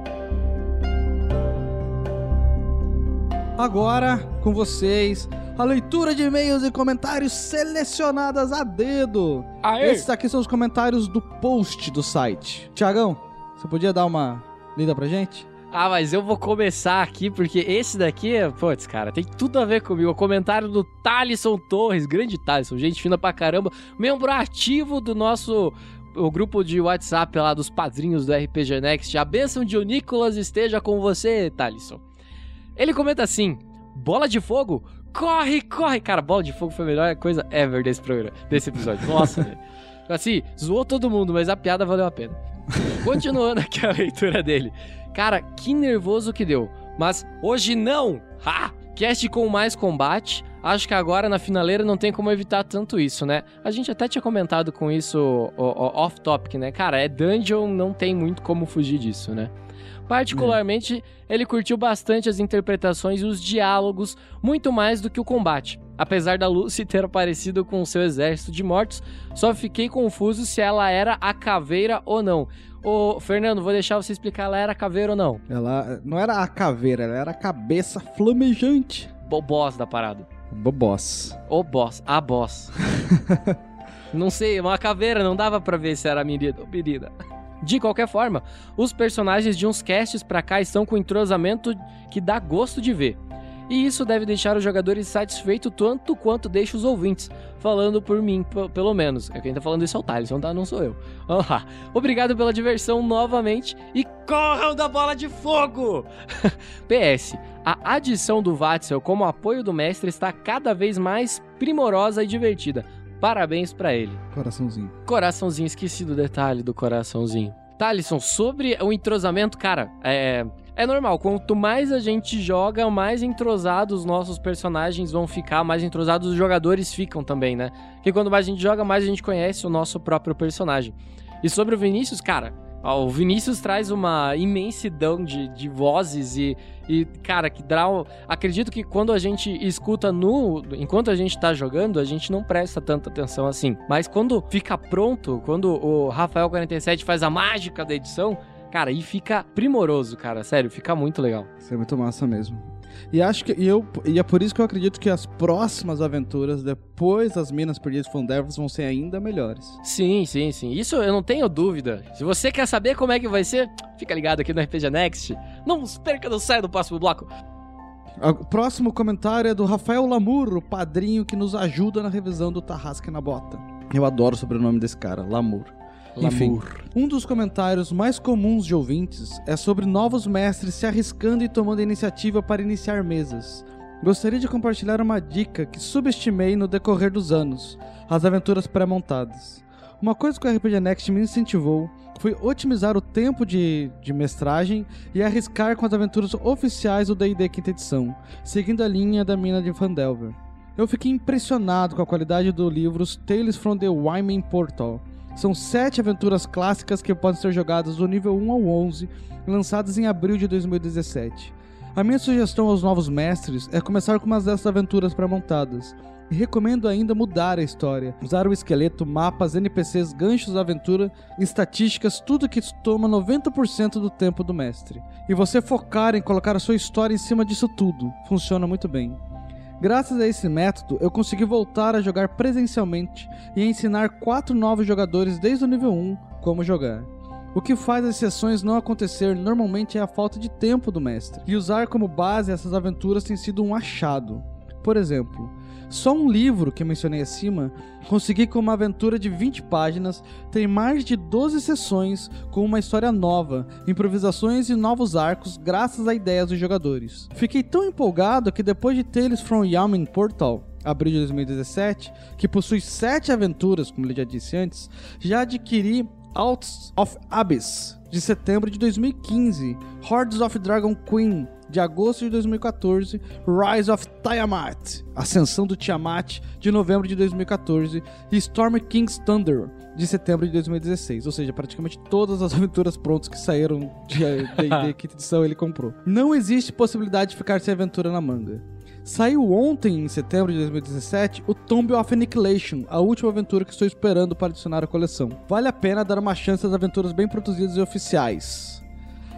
Agora, com vocês, a leitura de e-mails e comentários selecionadas a dedo. Aê! Esses aqui são os comentários do post do site. Tiagão, você podia dar uma lida pra gente? Ah, mas eu vou começar aqui porque esse daqui, putz, cara, tem tudo a ver comigo. O comentário do Thalisson Torres, grande Thalisson, gente fina pra caramba, membro ativo do nosso o grupo de WhatsApp lá dos padrinhos do RPG Next. A bênção de Nicolas esteja com você, Thalisson. Ele comenta assim: bola de fogo? Corre, corre! Cara, bola de fogo foi a melhor coisa ever desse programa, desse episódio. Nossa, velho. Assim, zoou todo mundo, mas a piada valeu a pena. Continuando aqui a leitura dele. Cara, que nervoso que deu. Mas hoje não! Ha! Cast com mais combate. Acho que agora na finaleira não tem como evitar tanto isso, né? A gente até tinha comentado com isso off-topic, né? Cara, é dungeon, não tem muito como fugir disso, né? Particularmente, ele curtiu bastante as interpretações e os diálogos, muito mais do que o combate. Apesar da Lucy ter aparecido com seu exército de mortos, só fiquei confuso se ela era a caveira ou não. Ô, Fernando, vou deixar você explicar ela era caveira ou não. Ela não era a caveira, ela era a cabeça flamejante. Boss da parada. Bobós. O boss, a boss. não sei, uma caveira, não dava pra ver se era menina ou menina. De qualquer forma, os personagens de uns casts pra cá estão com entrosamento que dá gosto de ver. E isso deve deixar os jogadores satisfeitos tanto quanto deixa os ouvintes. Falando por mim, pelo menos. É quem tá falando isso é o Thaleson, tá? Não sou eu. Ah, obrigado pela diversão novamente e corram da bola de fogo! PS, a adição do Vatzel como apoio do mestre está cada vez mais primorosa e divertida. Parabéns para ele. Coraçãozinho. Coraçãozinho, esqueci do detalhe do coraçãozinho. Thalisson, sobre o entrosamento, cara, é, é normal. Quanto mais a gente joga, mais entrosados os nossos personagens vão ficar, mais entrosados os jogadores ficam também, né? Porque quando mais a gente joga, mais a gente conhece o nosso próprio personagem. E sobre o Vinícius, cara, ó, o Vinícius traz uma imensidão de, de vozes e, e, cara, que dá. um- Acredito que quando a gente escuta no. Enquanto a gente tá jogando, a gente não presta tanta atenção assim. Mas quando fica pronto, quando o Rafael47 faz a mágica da edição, cara, aí fica primoroso, cara. Sério, fica muito legal. Isso é muito massa mesmo. E acho que e eu e é por isso que eu acredito que as próximas aventuras depois das Minas Perdidas Fundevers vão ser ainda melhores. Sim, sim, sim. Isso eu não tenho dúvida. Se você quer saber como é que vai ser, fica ligado aqui no RPG Next. Não perca, não saia do próximo bloco. O próximo comentário é do Rafael Lamur, o padrinho que nos ajuda na revisão do Tarrasque na Bota. Eu adoro o sobrenome desse cara, Lamur. Enfim, um dos comentários mais comuns de ouvintes é sobre novos mestres se arriscando e tomando iniciativa para iniciar mesas. Gostaria de compartilhar uma dica que subestimei no decorrer dos anos: as aventuras pré-montadas. Uma coisa que o RPG Next me incentivou foi otimizar o tempo de, de mestragem e arriscar com as aventuras oficiais do D&D quinta edição, seguindo a linha da mina de Fandelver. Eu fiquei impressionado com a qualidade do livro Tales from the Wyman Portal. São sete aventuras clássicas que podem ser jogadas do nível 1 ao 11, lançadas em abril de 2017. A minha sugestão aos novos mestres é começar com uma dessas aventuras pré-montadas. E recomendo ainda mudar a história, usar o esqueleto, mapas, NPCs, ganchos da aventura, estatísticas, tudo que toma 90% do tempo do mestre. E você focar em colocar a sua história em cima disso tudo. Funciona muito bem. Graças a esse método, eu consegui voltar a jogar presencialmente e ensinar quatro novos jogadores desde o nível 1 como jogar. O que faz as sessões não acontecer normalmente é a falta de tempo do mestre, e usar como base essas aventuras tem sido um achado. Por exemplo, só um livro que mencionei acima consegui com uma aventura de 20 páginas tem mais de 12 sessões com uma história nova, improvisações e novos arcos graças a ideias dos jogadores. Fiquei tão empolgado que depois de Tales from Yamin Portal, abril de 2017, que possui 7 aventuras, como ele já disse antes, já adquiri Outs of Abyss, de setembro de 2015, Hordes of Dragon Queen, de agosto de 2014, Rise of Tiamat, Ascensão do Tiamat, de novembro de 2014, e Storm King's Thunder, de setembro de 2016. Ou seja, praticamente todas as aventuras prontas que saíram de D&D quinta edição ele comprou. Não existe possibilidade de ficar sem aventura na manga. Saiu ontem, em setembro de 2017, o Tomb of Annihilation, a última aventura que estou esperando para adicionar à coleção. Vale a pena dar uma chance às aventuras bem produzidas e oficiais.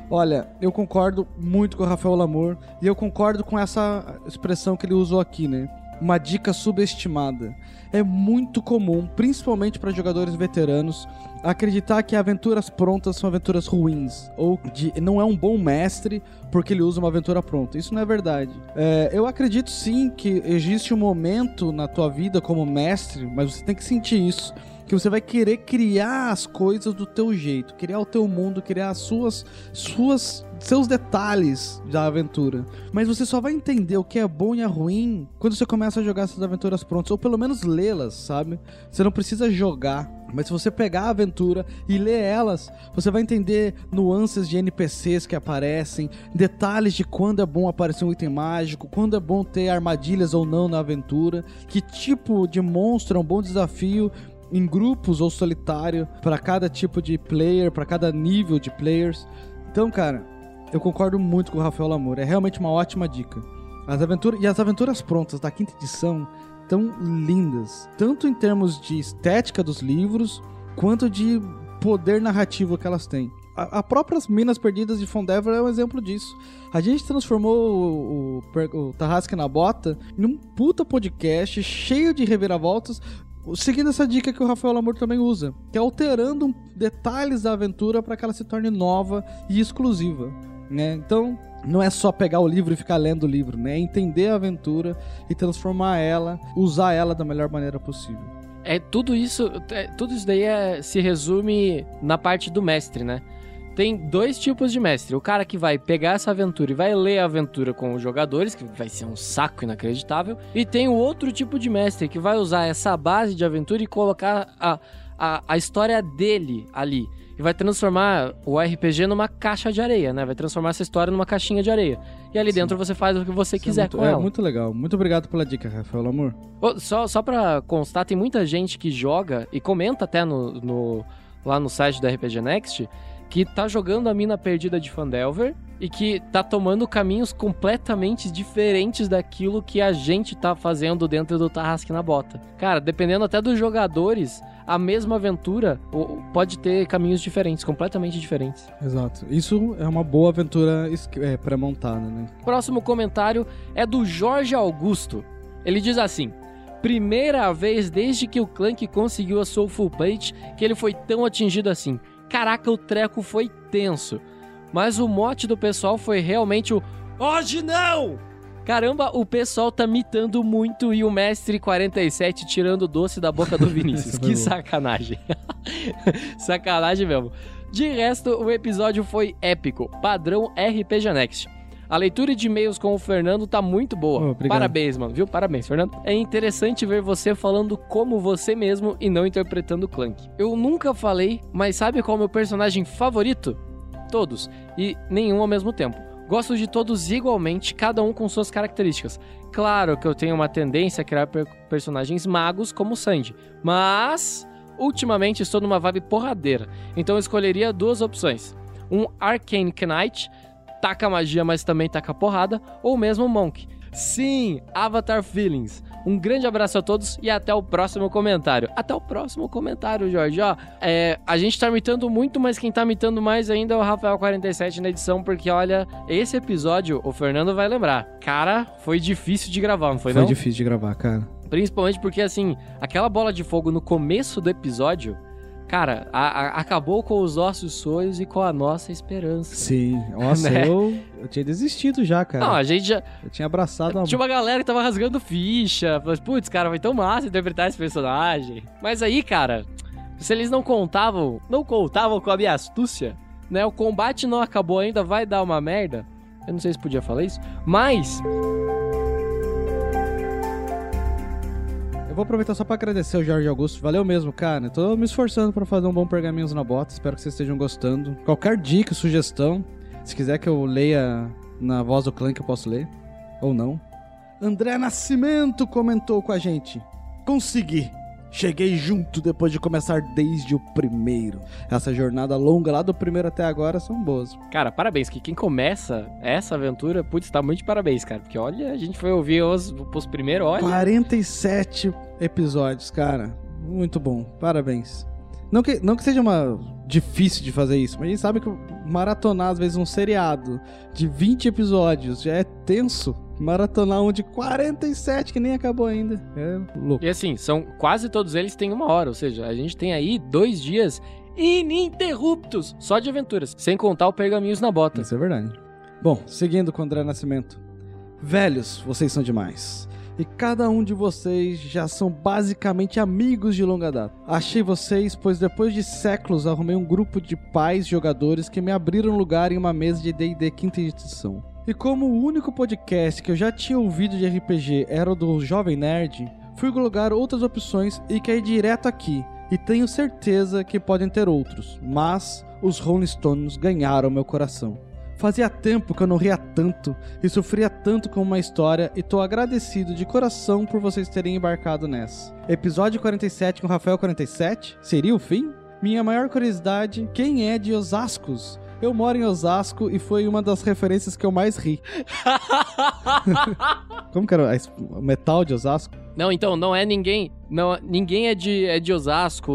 Olha, eu concordo muito com o Rafael Lamour e eu concordo com essa expressão que ele usou aqui, né? Uma dica subestimada. É muito comum, principalmente para jogadores veteranos, acreditar que aventuras prontas são aventuras ruins ou de não é um bom mestre porque ele usa uma aventura pronta. Isso não é verdade. É, eu acredito sim que existe um momento na tua vida como mestre, mas você tem que sentir isso que você vai querer criar as coisas do teu jeito, criar o teu mundo, criar as suas suas seus detalhes da aventura. Mas você só vai entender o que é bom e é ruim quando você começa a jogar essas aventuras prontas, ou pelo menos lê-las, sabe? Você não precisa jogar, mas se você pegar a aventura e ler elas, você vai entender nuances de NPCs que aparecem, detalhes de quando é bom aparecer um item mágico, quando é bom ter armadilhas ou não na aventura, que tipo de monstro é um bom desafio em grupos ou solitário para cada tipo de player, para cada nível de players. Então, cara, eu concordo muito com o Rafael Lamour. É realmente uma ótima dica. As aventuras e as aventuras prontas da quinta edição tão lindas, tanto em termos de estética dos livros, quanto de poder narrativo que elas têm. A, próprias Minas Perdidas de Fondever é um exemplo disso. A gente transformou o, o, o Tarrasque na Bota num puta podcast cheio de reviravoltas, seguindo essa dica que o Rafael Lamour também usa, que é alterando detalhes da aventura para que ela se torne nova e exclusiva. Né? Então, não é só pegar o livro e ficar lendo o livro, né? É entender a aventura e transformar ela, usar ela da melhor maneira possível. É tudo isso, é, tudo isso daí é, se resume na parte do mestre, né? Tem dois tipos de mestre. O cara que vai pegar essa aventura e vai ler a aventura com os jogadores, que vai ser um saco inacreditável. E tem o outro tipo de mestre que vai usar essa base de aventura e colocar a, a, a história dele ali e vai transformar o RPG numa caixa de areia, né? Vai transformar essa história numa caixinha de areia. E ali Sim. dentro você faz o que você Isso quiser é muito, com é ela. É muito legal. Muito obrigado pela dica, Rafael Amor. Oh, só, só pra constar, tem muita gente que joga e comenta até no, no lá no site da RPG Next que tá jogando a mina perdida de Fandelver e que tá tomando caminhos completamente diferentes daquilo que a gente tá fazendo dentro do Tarrasque na Bota. Cara, dependendo até dos jogadores, a mesma aventura pode ter caminhos diferentes, completamente diferentes. Exato. Isso é uma boa aventura é, pré-montada, né? Próximo comentário é do Jorge Augusto. Ele diz assim: Primeira vez desde que o Clank conseguiu a sua full plate que ele foi tão atingido assim. Caraca, o treco foi tenso. Mas o mote do pessoal foi realmente o Hoje não! Caramba, o pessoal tá mitando muito e o mestre 47 tirando o doce da boca do Vinícius. que sacanagem. sacanagem mesmo. De resto, o episódio foi épico, padrão RPG Next. A leitura de e-mails com o Fernando tá muito boa. Parabéns, mano, viu? Parabéns, Fernando. É interessante ver você falando como você mesmo e não interpretando o Clank. Eu nunca falei, mas sabe qual é o meu personagem favorito? Todos, e nenhum ao mesmo tempo. Gosto de todos igualmente, cada um com suas características. Claro que eu tenho uma tendência a criar per personagens magos como o Sandy, mas ultimamente estou numa vibe porradeira, então eu escolheria duas opções. Um Arcane Knight, taca magia, mas também taca porrada, ou mesmo Monk. Sim, Avatar Feelings. Um grande abraço a todos e até o próximo comentário. Até o próximo comentário, Jorge. Ó, é, a gente tá imitando muito, mas quem tá imitando mais ainda é o Rafael47 na edição, porque olha, esse episódio, o Fernando vai lembrar. Cara, foi difícil de gravar, não foi, Foi não? difícil de gravar, cara. Principalmente porque, assim, aquela bola de fogo no começo do episódio, cara, a- a- acabou com os nossos sonhos e com a nossa esperança. Sim, nossa, Né? eu, eu tinha desistido já, cara. Não, a gente já. Eu tinha abraçado uma... Tinha uma galera que tava rasgando ficha. Putz, cara, foi tão massa interpretar esse personagem. Mas aí, cara, se eles não contavam, não contavam com a minha astúcia, né? O combate não acabou ainda, vai dar uma merda. Eu não sei se podia falar isso, mas. Eu vou aproveitar só pra agradecer o Jorge Augusto. Valeu mesmo, cara. Tô me esforçando pra fazer um bom Pergaminhos na Bota. Espero que vocês estejam gostando. Qualquer dica, sugestão, se quiser que eu leia na voz do clã, que eu posso ler. Ou não. André Nascimento comentou com a gente. Consegui. Cheguei junto depois de começar desde o primeiro. Essa jornada longa lá do primeiro até agora são boas. Cara, parabéns, que quem começa essa aventura, putz, tá muito de parabéns, cara. Porque olha, a gente foi ouvir os, os primeiros, olha. 47 episódios, cara. Muito bom. Parabéns. Não que, não que seja uma difícil de fazer isso, mas a gente sabe que maratonar, às vezes, um seriado de 20 episódios já é tenso. Maratonar um de 47 que nem acabou ainda. É louco. E assim, são quase todos eles têm uma hora, ou seja, a gente tem aí dois dias ininterruptos só de aventuras, sem contar o pergaminhos na bota. Isso é verdade. Bom, seguindo com o André Nascimento. Velhos, vocês são demais. E cada um de vocês já são basicamente amigos de longa data. Achei vocês, pois depois de séculos arrumei um grupo de pais jogadores que me abriram lugar em uma mesa de D&D quinta edição. E como o único podcast que eu já tinha ouvido de RPG era o do Jovem Nerd, fui colocar outras opções e caí direto aqui. E tenho certeza que podem ter outros, mas os Rolling Stones ganharam meu coração. Fazia tempo que eu não ria tanto e sofria tanto com uma história e tô agradecido de coração por vocês terem embarcado nessa. Episódio 47 com Rafael 47? Seria o fim? Minha maior curiosidade, quem é de Osascos? Eu moro em Osasco e foi uma das referências que eu mais ri. Como que era o metal de Osasco? Não, então, não é ninguém. Não, ninguém é de, é de Osasco,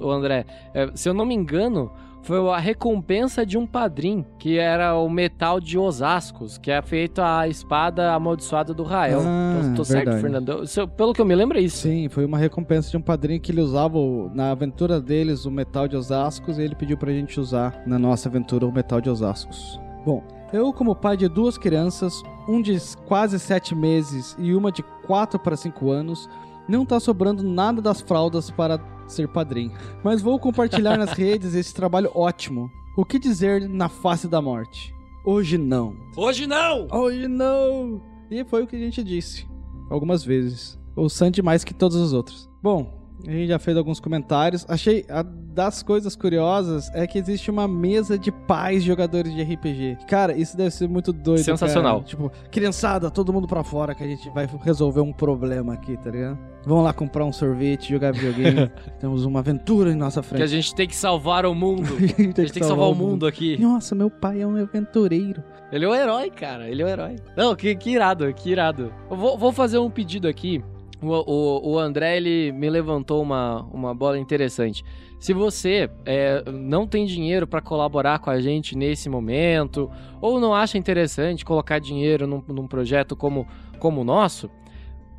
o André. É, se eu não me engano, foi a recompensa de um padrinho, que era o metal de Osascos, que é feito a espada amaldiçoada do Rael. Ah, tô tô certo. Fernando? Se pelo que eu me lembro, é isso. Sim, foi uma recompensa de um padrinho que ele usava na aventura deles o metal de Osascos e ele pediu pra gente usar na nossa aventura o metal de Osascos. Bom, eu, como pai de duas crianças, um de quase sete meses e uma de quatro para cinco anos, não tá sobrando nada das fraldas para ser padrinho. Mas vou compartilhar nas redes esse trabalho ótimo. O que dizer na face da morte? Hoje não. Hoje não! Hoje não! E foi o que a gente disse. Algumas vezes. O Sandy mais que todos os outros. Bom, a gente já fez alguns comentários. Achei. A, das coisas curiosas é que existe uma mesa de pais jogadores de RPG. Cara, isso deve ser muito doido. Sensacional. cara. Tipo, criançada, todo mundo pra fora que a gente vai resolver um problema aqui, tá ligado? Vamos lá comprar um sorvete, jogar videogame. Temos uma aventura em nossa frente. Que a gente tem que salvar o mundo. a gente tem que salvar o mundo aqui. Nossa, meu pai é um aventureiro. Ele é o herói, cara. Ele é o herói. Não, que, que irado, que irado. Eu vou, vou fazer um pedido aqui. O, o, o André, ele me levantou uma, uma bola interessante. Se você é, não tem dinheiro para colaborar com a gente nesse momento, ou não acha interessante colocar dinheiro num, num projeto como, como o nosso,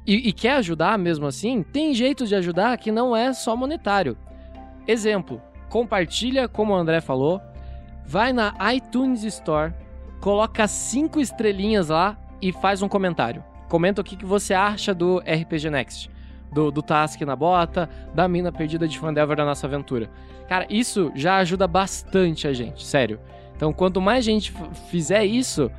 e, e quer ajudar mesmo assim, tem jeitos de ajudar que não é só monetário. Exemplo, compartilha, como o André falou, vai na iTunes Store, coloca cinco estrelinhas lá e faz um comentário. Comenta o que, que você acha do RPG Next, do, do Task na bota, da mina perdida de Fandelver da nossa aventura. Cara, isso já ajuda bastante a gente, sério. Então, quanto mais gente fizer isso,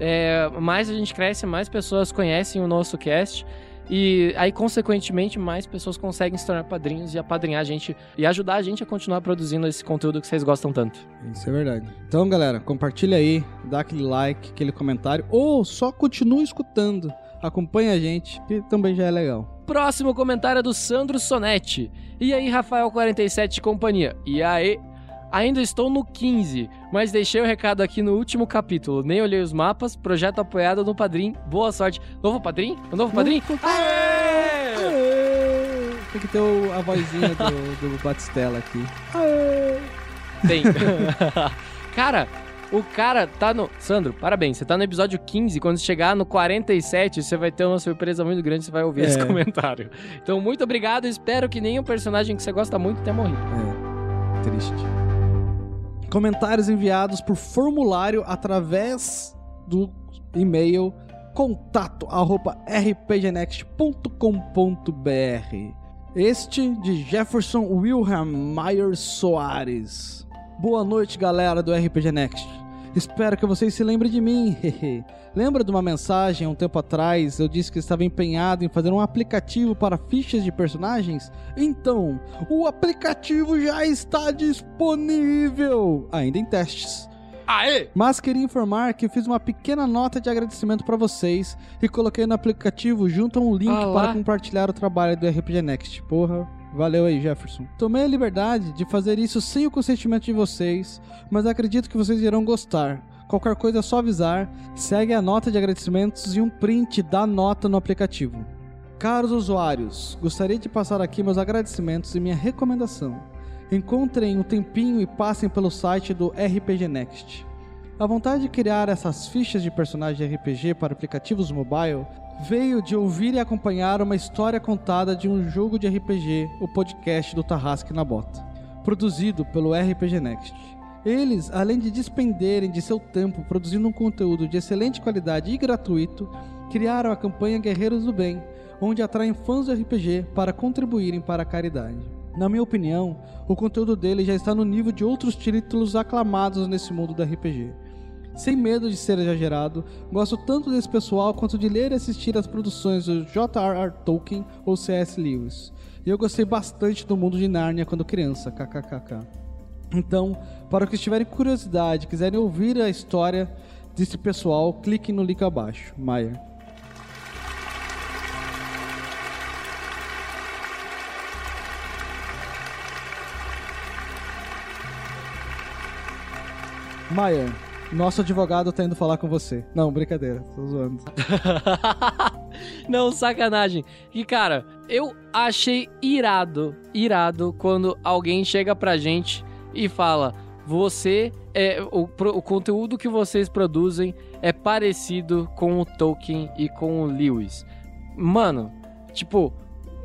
é, mais a gente cresce, mais pessoas conhecem o nosso cast. E aí, consequentemente, mais pessoas conseguem se tornar padrinhos e apadrinhar a gente e ajudar a gente a continuar produzindo esse conteúdo que vocês gostam tanto. Isso é verdade. Então, galera, compartilha aí, dá aquele like, aquele comentário, ou só continua escutando. Acompanha a gente, que também já é legal. Próximo comentário é do Sandro Sonetti. E aí, Rafael47 e companhia? E aí? Ainda estou no 15, mas deixei o recado aqui no último capítulo. Nem olhei os mapas, projeto apoiado no Padrim. Boa sorte. Novo Padrim? O novo Padrim? Tem que ter a vozinha do, do Batistella aqui. Tem. cara, o cara tá no. Sandro, parabéns. Você tá no episódio 15. Quando chegar no 47, você vai ter uma surpresa muito grande. Você vai ouvir É. esse comentário. Então, muito obrigado. Espero que nenhum personagem que você gosta muito tenha morrido. É, triste. Comentários enviados por formulário através do e-mail contato arroba rpgnext.com.br Este de Jefferson Wilhelm Meyer Soares. Boa noite, galera do RPG Next. Espero que vocês se lembrem de mim. Lembra de uma mensagem há um tempo atrás? Eu disse que estava empenhado em fazer um aplicativo para fichas de personagens? Então, o aplicativo já está disponível, ainda em testes. Aê! Mas queria informar que fiz uma pequena nota de agradecimento para vocês e coloquei no aplicativo junto a um link para compartilhar o trabalho do RPG Next. Porra, valeu aí, Jefferson. Tomei a liberdade de fazer isso sem o consentimento de vocês, mas acredito que vocês irão gostar. Qualquer coisa é só avisar, segue a nota de agradecimentos e um print da nota no aplicativo. Caros usuários, gostaria de passar aqui meus agradecimentos e minha recomendação. Encontrem um tempinho e passem pelo site do RPG Next. A vontade de criar essas fichas de personagem de RPG para aplicativos mobile veio de ouvir e acompanhar uma história contada de um jogo de RPG, o podcast do Tarrasque na Bota, produzido pelo RPG Next. Eles, além de despenderem de seu tempo produzindo um conteúdo de excelente qualidade e gratuito, criaram a campanha Guerreiros do Bem, onde atraem fãs do RPG para contribuírem para a caridade. Na minha opinião, o conteúdo dele já está no nível de outros títulos aclamados nesse mundo do RPG. Sem medo de ser exagerado, gosto tanto desse pessoal quanto de ler e assistir às produções do J.R.R. Tolkien ou C.S. Lewis. E eu gostei bastante do mundo de Nárnia quando criança, kkkk. Então, para os que tiverem curiosidade quiserem ouvir a história desse pessoal, cliquem no link abaixo. Maia. Maia, nosso advogado tá indo falar com você. Não, brincadeira, tô zoando. Não, sacanagem. E cara, eu achei irado, irado quando alguém chega pra gente e fala: "Você é o, o conteúdo que vocês produzem é parecido com o Tolkien e com o Lewis". Mano, tipo,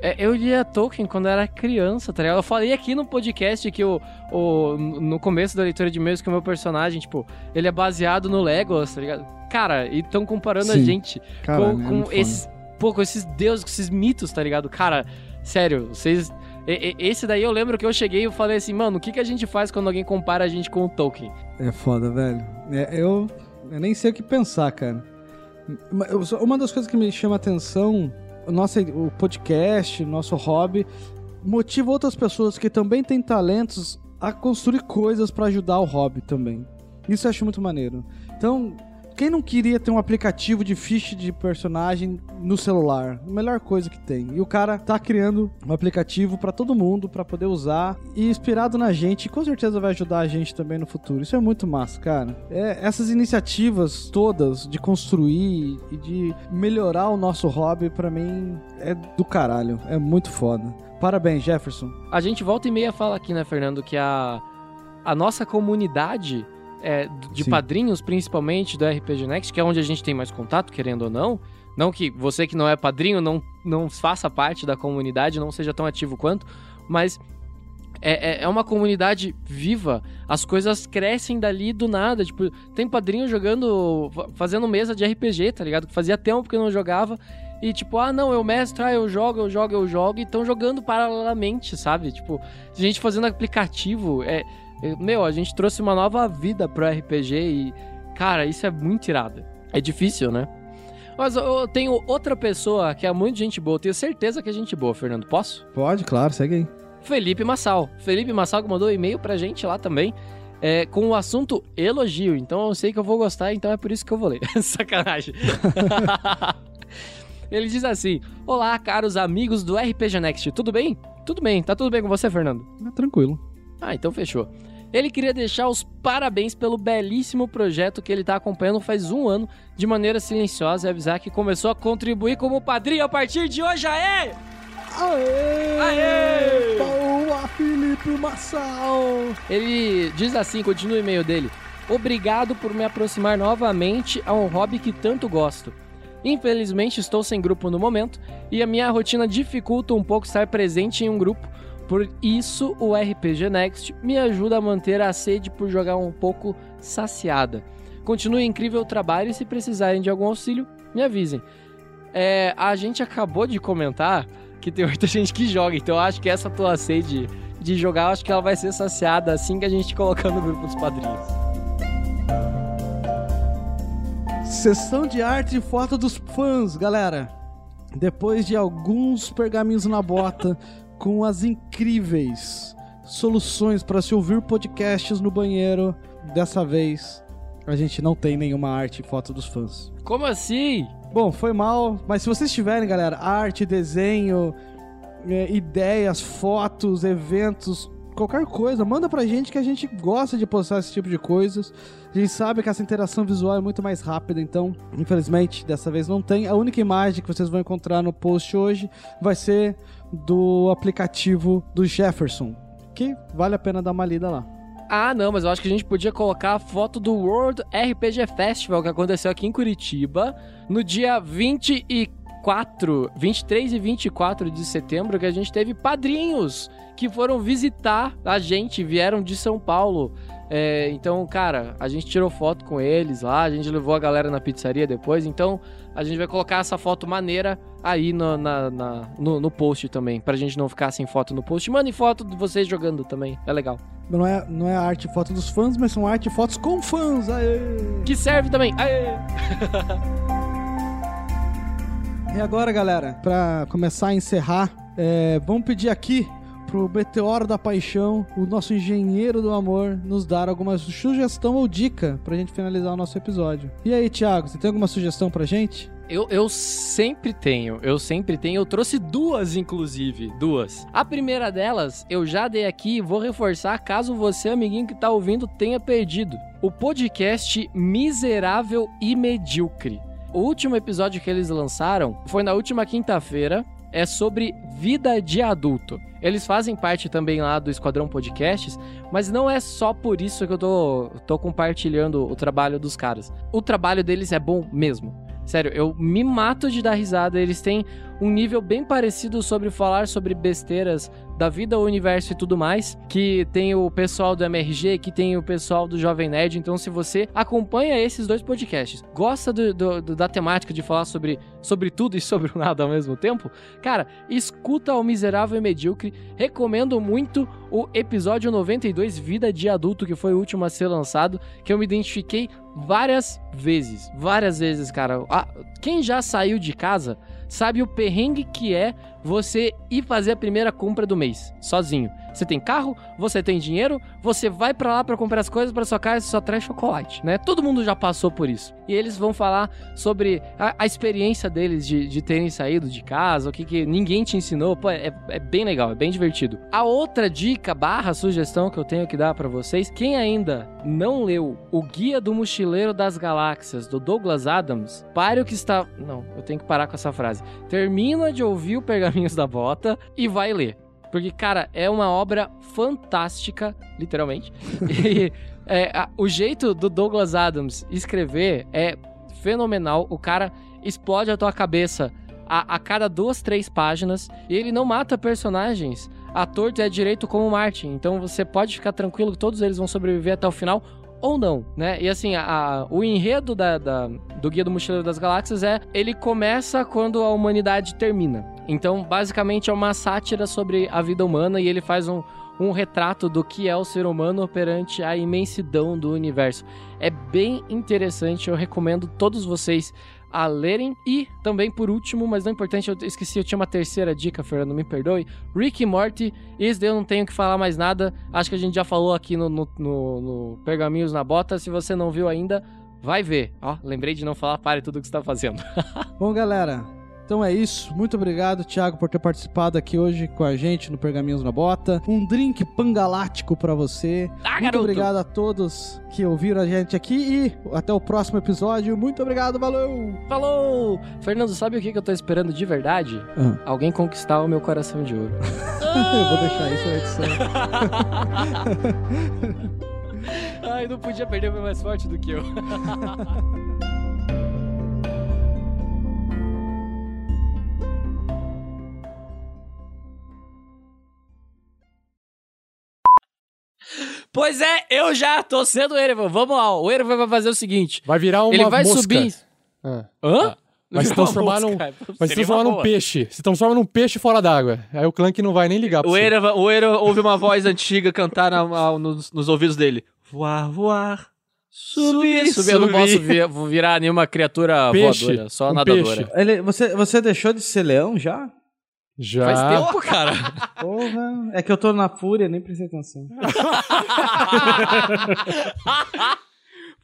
é, eu lia Tolkien quando eu era criança, tá ligado? Eu falei aqui no podcast que o, o, no começo da leitura de e-mails que o meu personagem, tipo, ele é baseado no Legolas, tá ligado? Cara, e tão comparando a Sim. gente Caralho, com, é com foda. esses, pô, com esses deuses, com esses mitos, tá ligado? Cara, sério, vocês... Esse daí eu lembro que eu cheguei e falei assim, mano, o que, que a gente faz quando alguém compara a gente com o Tolkien? É foda, velho. É, eu, eu nem sei o que pensar, cara. Uma das coisas que me chama a atenção, o nosso o podcast, o nosso hobby, motiva outras pessoas que também têm talentos a construir coisas pra ajudar o hobby também. Isso eu acho muito maneiro. Então, quem não queria ter um aplicativo de ficha de personagem no celular? Melhor coisa que tem. E o cara tá criando um aplicativo pra todo mundo, pra poder usar. E inspirado na gente, com certeza vai ajudar a gente também no futuro. Isso é muito massa, cara. É, essas iniciativas todas de construir e de melhorar o nosso hobby, pra mim, é do caralho. É muito foda. Parabéns, Jefferson. A gente volta e meia fala aqui, né, Fernando, que a, a nossa comunidade é, de Sim. padrinhos, principalmente do RPG Next, que é onde a gente tem mais contato, querendo ou não. Não que você que não é padrinho não, não faça parte da comunidade, não seja tão ativo quanto, mas é, é, é uma comunidade viva. As coisas crescem dali do nada. Tipo, tem padrinho jogando, fa- fazendo mesa de RPG, tá ligado? Que fazia tempo que não jogava. E tipo, ah, não, eu mestro, ah, eu jogo, eu jogo, eu jogo. E estão jogando paralelamente, sabe? Tipo, gente fazendo aplicativo. É- meu, a gente trouxe uma nova vida pro RPG e, cara, isso é muito irado. É difícil, né? Mas eu- tenho outra pessoa que é muito gente boa. eu Tenho certeza que é gente boa, Fernando. Posso? Pode, claro, segue aí. Felipe Massal. Felipe Massal que mandou um e-mail pra gente lá também. é, com o assunto elogio. Então eu sei que eu vou gostar, então é por isso que eu vou ler. Sacanagem. Ele diz assim: Olá, caros amigos do RPG Next, tudo bem? Tudo bem, tá tudo bem com você, Fernando? É tranquilo. Ah, então fechou. Ele queria deixar os parabéns pelo belíssimo projeto que ele está acompanhando faz um ano de maneira silenciosa e avisar que começou a contribuir como padrinho a partir de hoje. Aê! Aê! Aê! Boa, Felipe Massal! Ele diz assim, continua o e-mail dele. Obrigado por me aproximar novamente a um hobby que tanto gosto. Infelizmente estou sem grupo no momento e a minha rotina dificulta um pouco estar presente em um grupo. Por isso, o RPG Next me ajuda a manter a sede por jogar um pouco saciada. Continue incrível trabalho e se precisarem de algum auxílio, me avisem. É, a gente acabou de comentar que tem muita gente que joga, então eu acho que essa tua sede de jogar, acho que ela vai ser saciada assim que a gente colocar no grupo dos padrinhos. Sessão de arte e foto dos fãs, galera. Depois de alguns pergaminhos na bota com as incríveis soluções para se ouvir podcasts no banheiro, dessa vez a gente não tem nenhuma arte e foto dos fãs. Como assim? Bom, foi mal, mas se vocês tiverem, galera, arte, desenho, é, ideias, fotos, eventos, qualquer coisa, manda pra gente que a gente gosta de postar esse tipo de coisas. A gente sabe que essa interação visual é muito mais rápida, então, infelizmente, dessa vez não tem. A única imagem que vocês vão encontrar no post hoje vai ser do aplicativo do Jefferson, que vale a pena dar uma lida lá. Ah, não, mas eu acho que a gente podia colocar a foto do World RPG Festival que aconteceu aqui em Curitiba no dia 24, 23 e 24 de setembro, que a gente teve padrinhos que foram visitar a gente, vieram de São Paulo. É, então, cara, a gente tirou foto com eles lá, a gente levou a galera na pizzaria depois, então a gente vai colocar essa foto maneira aí no, na, na- no, no post também, pra gente não ficar sem foto no post. Mandem foto de vocês jogando também, é legal. Não é, não é arte e foto dos fãs, mas são arte e fotos com fãs. Aê! Que serve também. Aê! E agora, galera, pra começar a encerrar, é, vamos pedir aqui pro Meteoro da Paixão, o nosso engenheiro do amor, nos dar alguma sugestão ou dica pra gente finalizar o nosso episódio. E aí, Thiago, você tem alguma sugestão pra gente? Eu, eu sempre tenho, eu sempre tenho. Eu trouxe duas, inclusive. Duas. A primeira delas, eu já dei aqui e vou reforçar caso você, amiguinho que tá ouvindo, tenha perdido. O podcast Miserável e Medíocre. O último episódio que eles lançaram foi na última quinta-feira. É sobre vida de adulto. Eles fazem parte também lá do Esquadrão Podcasts, mas não é só por isso que eu tô, tô compartilhando o trabalho dos caras. O trabalho deles é bom mesmo. Sério, eu me mato de dar risada. Eles têm um nível bem parecido sobre falar sobre besteiras da vida, o universo e tudo mais. Que tem o pessoal do MRG, que tem o pessoal do Jovem Nerd. Então, se você acompanha esses dois podcasts, gosta do- do- do- da temática de falar sobre, sobre tudo e sobre nada ao mesmo tempo, cara, escuta o Miserável e Medíocre. Recomendo muito o episódio 92, Vida de Adulto, que foi o último a ser lançado, que eu me identifiquei várias vezes. Várias vezes, cara. Ah, quem já saiu de casa sabe o perrengue que é você ir fazer a primeira compra do mês, sozinho. Você tem carro, você tem dinheiro, você vai pra lá pra comprar as coisas pra sua casa e só traz chocolate, né? Todo mundo já passou por isso. E eles vão falar sobre a, a experiência deles de, de terem saído de casa, o que, que ninguém te ensinou. Pô, é, é bem legal, é bem divertido. A outra dica barra sugestão que eu tenho que dar pra vocês, quem ainda não leu o Guia do Mochileiro das Galáxias, do Douglas Adams, pare o que está... Não, eu tenho que parar com essa frase. Termina de ouvir o Pergaminhos da Bota e vai ler. Porque, cara, é uma obra fantástica, literalmente. E é, a- o jeito do Douglas Adams escrever é fenomenal. O cara explode a tua cabeça a, a cada duas, três páginas. E ele não mata personagens à torta e à direito como Martin. Então você pode ficar tranquilo que todos eles vão sobreviver até o final. Ou não, né? E assim, a- o enredo da- da- do Guia do Mochileiro das Galáxias é... Ele começa quando a humanidade termina. Então, basicamente, é uma sátira sobre a vida humana. E ele faz um, um retrato do que é o ser humano perante a imensidão do universo. É bem interessante, eu recomendo todos vocês a lerem. E também, por último, mas não importante, eu esqueci, eu tinha uma terceira dica, Fernando, me perdoe. Rick e Morty, esse daí eu não tenho que falar mais nada. Acho que a gente já falou aqui no, no, no- no Pergaminhos na Bota. Se você não viu ainda, vai ver. Ó, lembrei de não falar, pare tudo que você tá fazendo. Bom, galera, Então é isso. Muito obrigado, Thiago, por ter participado aqui hoje com a gente no Pergaminhos na Bota. Um drink pangalático pra você. Ah, Muito garoto! obrigado a todos que ouviram a gente aqui e até o próximo episódio. Muito obrigado, valeu! Falou! Fernando, sabe o que eu tô esperando de verdade? Ah. Alguém conquistar o meu coração de ouro. Eu vou deixar isso na edição. Ai, não podia perder o meu mais forte do que eu. Pois é, eu já tô sendo o Erevan. Vamos lá, o Erevan vai fazer o seguinte. Vai virar uma Ele vai mosca. subir. Ah. Hã? Vai se transformar num, vai se transformar num peixe. Se transforma num peixe fora d'água. Aí o Clank não vai nem ligar pra O você. Erevan, o Erevan ouve uma voz antiga cantar na- na- nos, nos ouvidos dele. Voar, voar. Subir, subir. Eu não posso vi- vou virar nenhuma criatura Peixe, voadora, só um nadadora. Ele, você, você deixou de ser leão já? Já. Faz tempo, cara. Porra. É que eu tô na fúria, nem prestei atenção.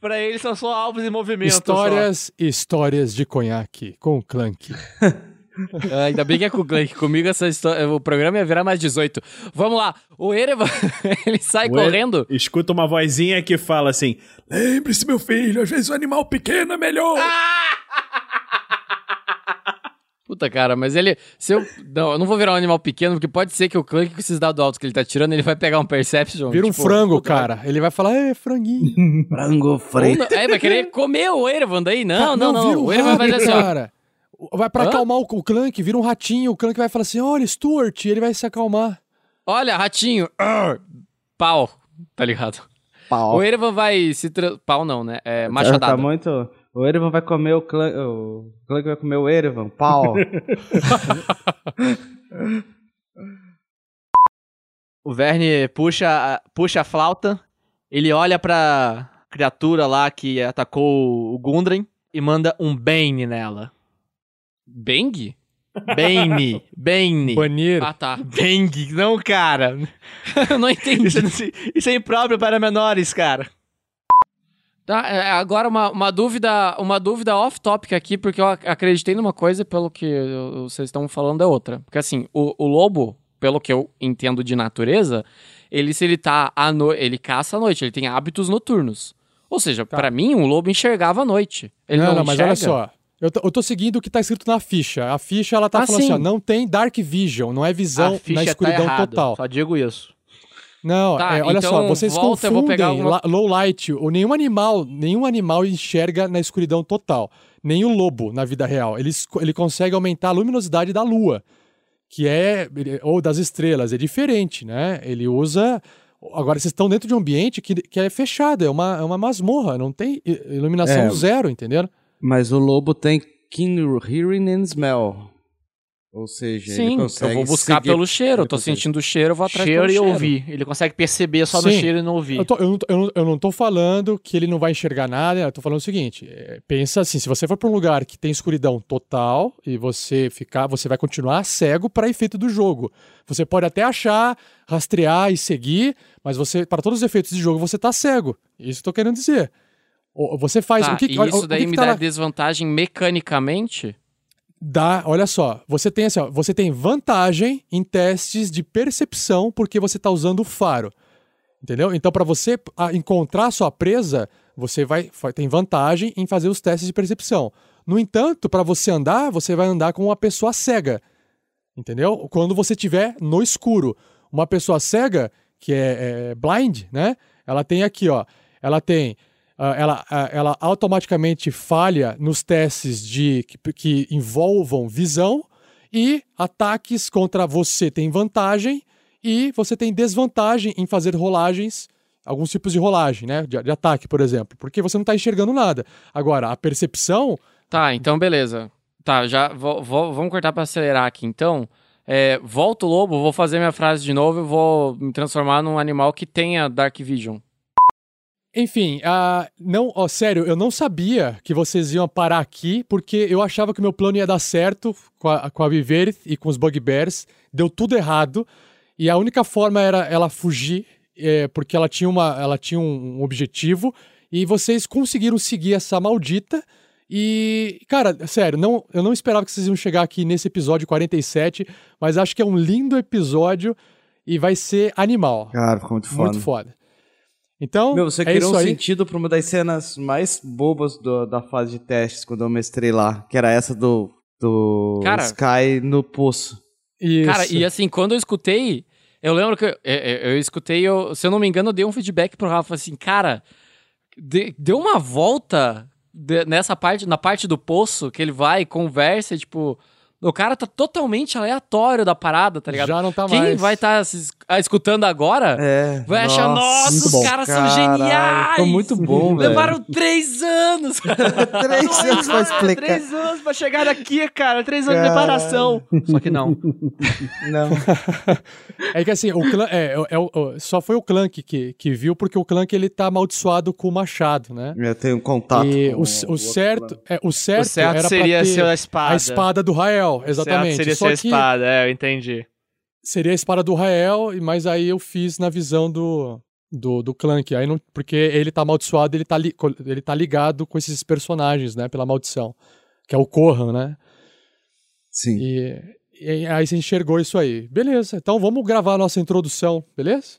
pra ele são só alvos em movimento. Histórias, histórias de conhaque com o Clank. Ah, Ainda bem que é com o Glenn. Comigo essa história, o programa ia virar mais 18. Vamos lá. O Erevan, ele sai O correndo. Escuta uma vozinha que fala assim: Lembre-se, meu filho, às vezes o animal pequeno é melhor. Puta, cara, mas ele. Se eu. Não, eu não vou virar um animal pequeno, porque pode ser que o Clank, com esses dados altos que ele tá tirando, ele vai pegar um Perception. Vira um tipo, frango, puta, cara. Ele vai falar, é, franguinho. Frango Ou não, é, vai querer comer o Erevan daí? Não, não, não. vira um o Erevan vai fazer assim, ó. cara. Vai pra Hã? acalmar o, o Clank, vira um ratinho. O Clank vai falar assim, olha, Stuart. E ele vai se acalmar. Olha, ratinho. Arr, pau. Tá ligado? Pau. O Erevan vai se. Tra... Pau não, né? É Tá machadada. muito. O Erevan vai comer o clã. O clã vai comer o Erevan. Pau. O Verne puxa, a- puxa a flauta, ele olha pra criatura lá que atacou o Gundren e manda um Bane nela. Bang? Bane, Bane. Banir. Ah, tá. Bang, não, cara. Eu não entendi. Isso, isso é impróprio para menores, cara. Tá, é, agora uma, uma dúvida, uma dúvida off-topic aqui, porque eu ac- acreditei numa coisa e pelo que vocês estão falando é outra. Porque assim, o, o lobo, pelo que eu entendo de natureza, ele se ele tá à noite, ele caça à noite, ele tem hábitos noturnos. Ou seja, pra mim, um lobo enxergava à noite. Ele não, não, não, mas olha só. Eu tô, eu tô seguindo o que tá escrito na ficha. A ficha, ela tá Ah, falando sim. assim, ó, não tem Dark Vision, não é visão na escuridão tá errado, total. Só digo isso. Não, Tá, é, olha então só, vocês volta, eu vou confundem pegar alguma- low light, ou nenhum animal, nenhum animal enxerga na escuridão total. Nem o lobo na vida real. Ele, ele consegue aumentar a luminosidade da lua, que é ou das estrelas, é diferente, né? Ele usa Agora, vocês estão dentro de um ambiente que, que é fechado, é uma, é uma masmorra, não tem iluminação É. zero, entendeu? Mas o lobo tem keen hearing and smell. Ou seja, ele Sim, consegue eu vou buscar seguir- pelo cheiro. Eu ele tô consegue- sentindo o cheiro, eu vou atrás Cheiro pelo e cheiro. ouvir. Ele consegue perceber só no Sim. cheiro e não ouvir. Eu, tô- eu não, tô- eu, não, eu não tô falando que ele não vai enxergar nada, eu tô falando o seguinte: é, pensa assim, se você for para um lugar que tem escuridão total e você ficar, você vai continuar cego para efeito do jogo. Você pode até achar, rastrear e seguir, mas você, para todos os efeitos de jogo, você tá cego. Isso eu tô querendo dizer. O- Você faz Tá, o que e isso o que daí que me tá dá lá? desvantagem mecanicamente? Dá, olha só, você tem assim, ó, você tem vantagem em testes de percepção porque você está usando o faro. Entendeu? Então, para você ah, encontrar sua presa, você vai, tem vantagem em fazer os testes de percepção. No entanto, para você andar, você vai andar com uma pessoa cega. Entendeu? Quando você estiver no escuro. Uma pessoa cega, que é, é blind, né? Ela tem aqui, ó. Ela tem. Ah, ela, ah, ela automaticamente falha nos testes de que, que envolvam visão e ataques contra você tem vantagem e você tem desvantagem em fazer rolagens, alguns tipos de rolagem, né? De, de ataque, por exemplo, porque você não está enxergando nada. Agora, a percepção Tá, então beleza. Tá, já vou- vou- vamos cortar pra acelerar aqui. Então, é, volta o lobo, vou fazer minha frase de novo e vou me transformar num animal que tenha Dark Vision. Enfim, ah, não, ó, sério, eu não sabia que vocês iam parar aqui, porque eu achava que o meu plano ia dar certo com a, com a Viverith e com os Bugbears. Deu tudo errado. E a única forma era ela fugir, é, porque ela tinha, uma, ela tinha um, um objetivo. E vocês conseguiram seguir essa maldita. E, cara, sério, não, eu não esperava que vocês iam chegar aqui nesse episódio 47, mas acho que é um lindo episódio e vai ser animal. Cara, ficou muito foda. Muito foda. Então, Meu, você é criou isso um aí. sentido pra uma das cenas mais bobas do- da fase de testes quando eu mestrei lá, que era essa do, do Cara- Sky no poço. Cara, e assim, quando eu escutei, eu lembro que eu, eu- eu escutei, eu, se eu não me engano, eu dei um feedback pro Rafa assim, cara, de- deu uma volta de- nessa parte, na parte do poço, que ele vai, conversa, e, tipo, o cara tá totalmente aleatório da parada, tá ligado? Já não tá Quem mais. vai estar escutando agora É, vai achar, nossa, os caras são geniais! ficou muito bom, velho. Levaram três anos! Três anos pra explicar. Três anos pra chegar daqui, cara. Três anos de preparação. Só que não. Não. É que assim, o clã, é, é, é o- o- só foi o Clank que, que viu, porque o Clank ele tá amaldiçoado com o machado, né? Eu tenho um contato E com o, o certo, é, o certo, O certo era pra seria ter ser a espada. A espada do Rael, exatamente. Certo seria Só ser a que espada, é, eu entendi. seria a espada do Rael, e- mas aí eu fiz na visão do, do, do Clank. Aí não, porque ele tá amaldiçoado, ele tá, li- ele tá ligado com esses personagens, né? Pela maldição. Que é o Corran, né? Sim. E, e aí você enxergou isso aí. Beleza, então vamos gravar a nossa introdução, beleza?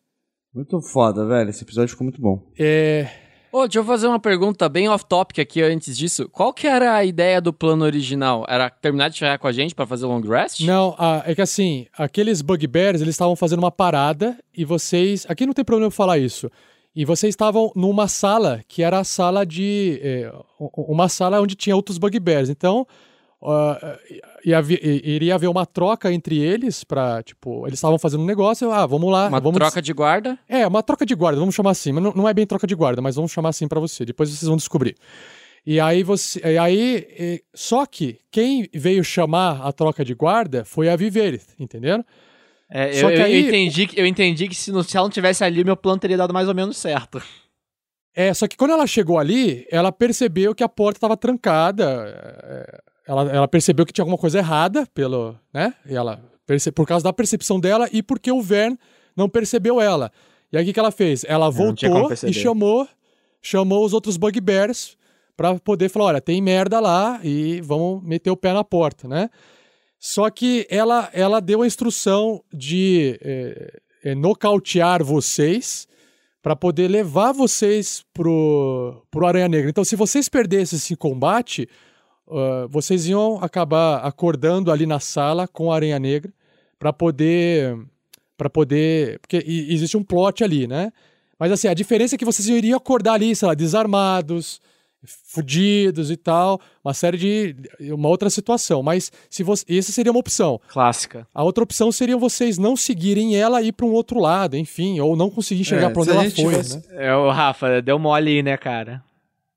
Muito foda, velho. Esse episódio ficou muito bom. É. Ô, deixa eu fazer uma pergunta bem off-topic aqui antes disso. Qual que era a ideia do plano original? Era terminar de chegar com a gente pra fazer long rest? Não, ah, é que assim, aqueles bugbears, eles estavam fazendo uma parada e vocês. Aqui não tem problema falar isso. E vocês estavam numa sala que era a sala de. é, uma sala onde tinha outros bugbears. Então, ah, ia iria haver uma troca entre eles pra, tipo, eles estavam fazendo um negócio, ah, vamos lá. Uma vamos troca de guarda? É, uma troca de guarda, vamos chamar assim. Mas não, não é bem troca de guarda, mas vamos chamar assim pra você. Depois vocês vão descobrir. E aí você. E aí. Só que quem veio chamar a troca de guarda foi a Viverith, entenderam? É, Só eu, que eu- aí- eu entendi, que- eu entendi que se, não- se ela não tivesse ali, meu plano teria dado mais ou menos certo. É, só que quando ela chegou ali, ela percebeu que a porta estava trancada. Ela, ela percebeu que tinha alguma coisa errada pelo, né? E ela por causa da percepção dela e porque o Vern não percebeu ela. E aí o que, ela fez? Ela voltou e chamou, chamou os outros bugbears para poder falar, olha, tem merda lá e vamos meter o pé na porta, né? Só que ela, ela deu a instrução de é, é, nocautear vocês para poder levar vocês pro, pro Aranha Negra. Então, se vocês perdessem esse combate, ah, vocês iam acabar acordando ali na sala com a Aranha Negra para poder para poder, porque existe um plot ali, né? Mas assim, a diferença é que vocês iriam acordar ali, sei lá, desarmados, fudidos e tal, uma série de uma outra situação, mas se você, essa seria uma opção. Clássica. A outra opção seria vocês não seguirem ela e ir para um outro lado, enfim, ou não conseguir enxergar É, para onde ela foi, tivesse- né? É, o Rafa, deu mole aí, né, cara?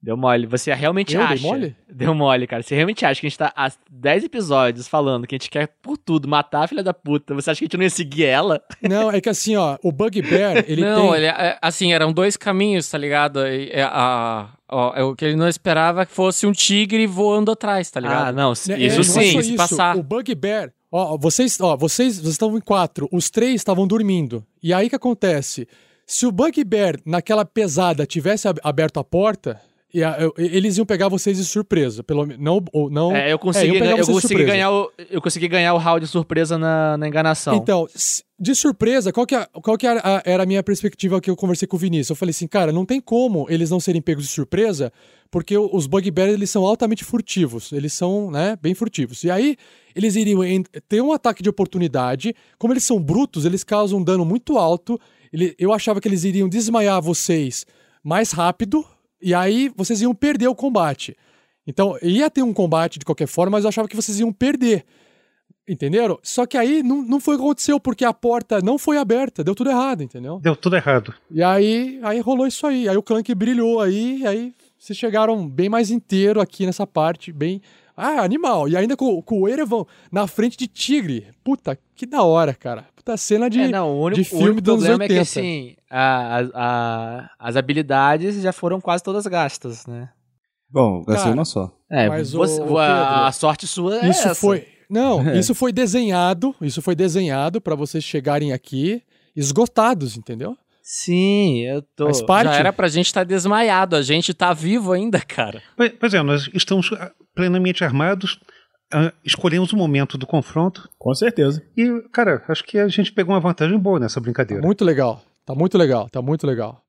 Deu mole. Você realmente Eu acha. mole? Deu mole, cara. Você realmente acha que a gente tá há 10 episódios falando que a gente quer por tudo matar a filha da puta. Você acha que a gente não ia seguir ela? Não, é que assim, ó, o Bugbear, ele não, tem ele, é, assim, eram dois caminhos, tá ligado? É, a, ó, é o que ele não esperava que fosse um tigre voando atrás, tá ligado? Ah, não, Né, isso é, não é sim. isso. passar. O Bugbear, ó, vocês, ó, vocês, vocês estão em quatro, os três estavam dormindo. E aí o que acontece? Se o Bugbear naquela pesada tivesse ab- aberto a porta, e a- eu- eles iam pegar vocês de surpresa, pelo menos não, não. É, eu consegui, pegar eu consegui ganhar o, eu consegui ganhar o round de surpresa na, na enganação. Então, de surpresa, qual que, é- qual que era, a, era a minha perspectiva que eu conversei com o Vinícius? Eu falei assim, cara, não tem como eles não serem pegos de surpresa, porque os Bugbears, eles são altamente furtivos, eles são, né, bem furtivos. E aí, eles iriam ter um ataque de oportunidade, como eles são brutos, eles causam um dano muito alto, ele- eu achava que eles iriam desmaiar vocês mais rápido, e aí vocês iam perder o combate. Então, ia ter um combate de qualquer forma, mas eu achava que vocês iam perder. Entenderam? Só que aí não, não foi o que aconteceu, porque a porta não foi aberta, deu tudo errado, entendeu? Deu tudo errado. E aí, aí rolou isso aí. Aí o Clank brilhou aí, aí vocês chegaram bem mais inteiro aqui nessa parte, bem. Ah, animal. E ainda com, com o Erevan na frente de tigre. Puta, que da hora, cara. Puta cena de, É, não, o único, de o filme único dos anos problema 80. é que, assim, a, a- a- as habilidades já foram quase todas gastas, né? Bom, gastei Cara, uma só. É, Mas, você- ô, a, Pedro, a sorte sua é isso essa. foi. Não, É. isso foi desenhado. Isso foi desenhado pra vocês chegarem aqui esgotados, entendeu? Sim, eu tô. Faz parte. Já era pra gente estar desmaiado, a gente tá vivo ainda, cara. Pois pois é, nós estamos plenamente armados, ah, escolhemos o momento do confronto Com certeza. e, cara, acho que a gente pegou uma vantagem boa nessa brincadeira. Muito legal. Tá muito legal, tá muito legal.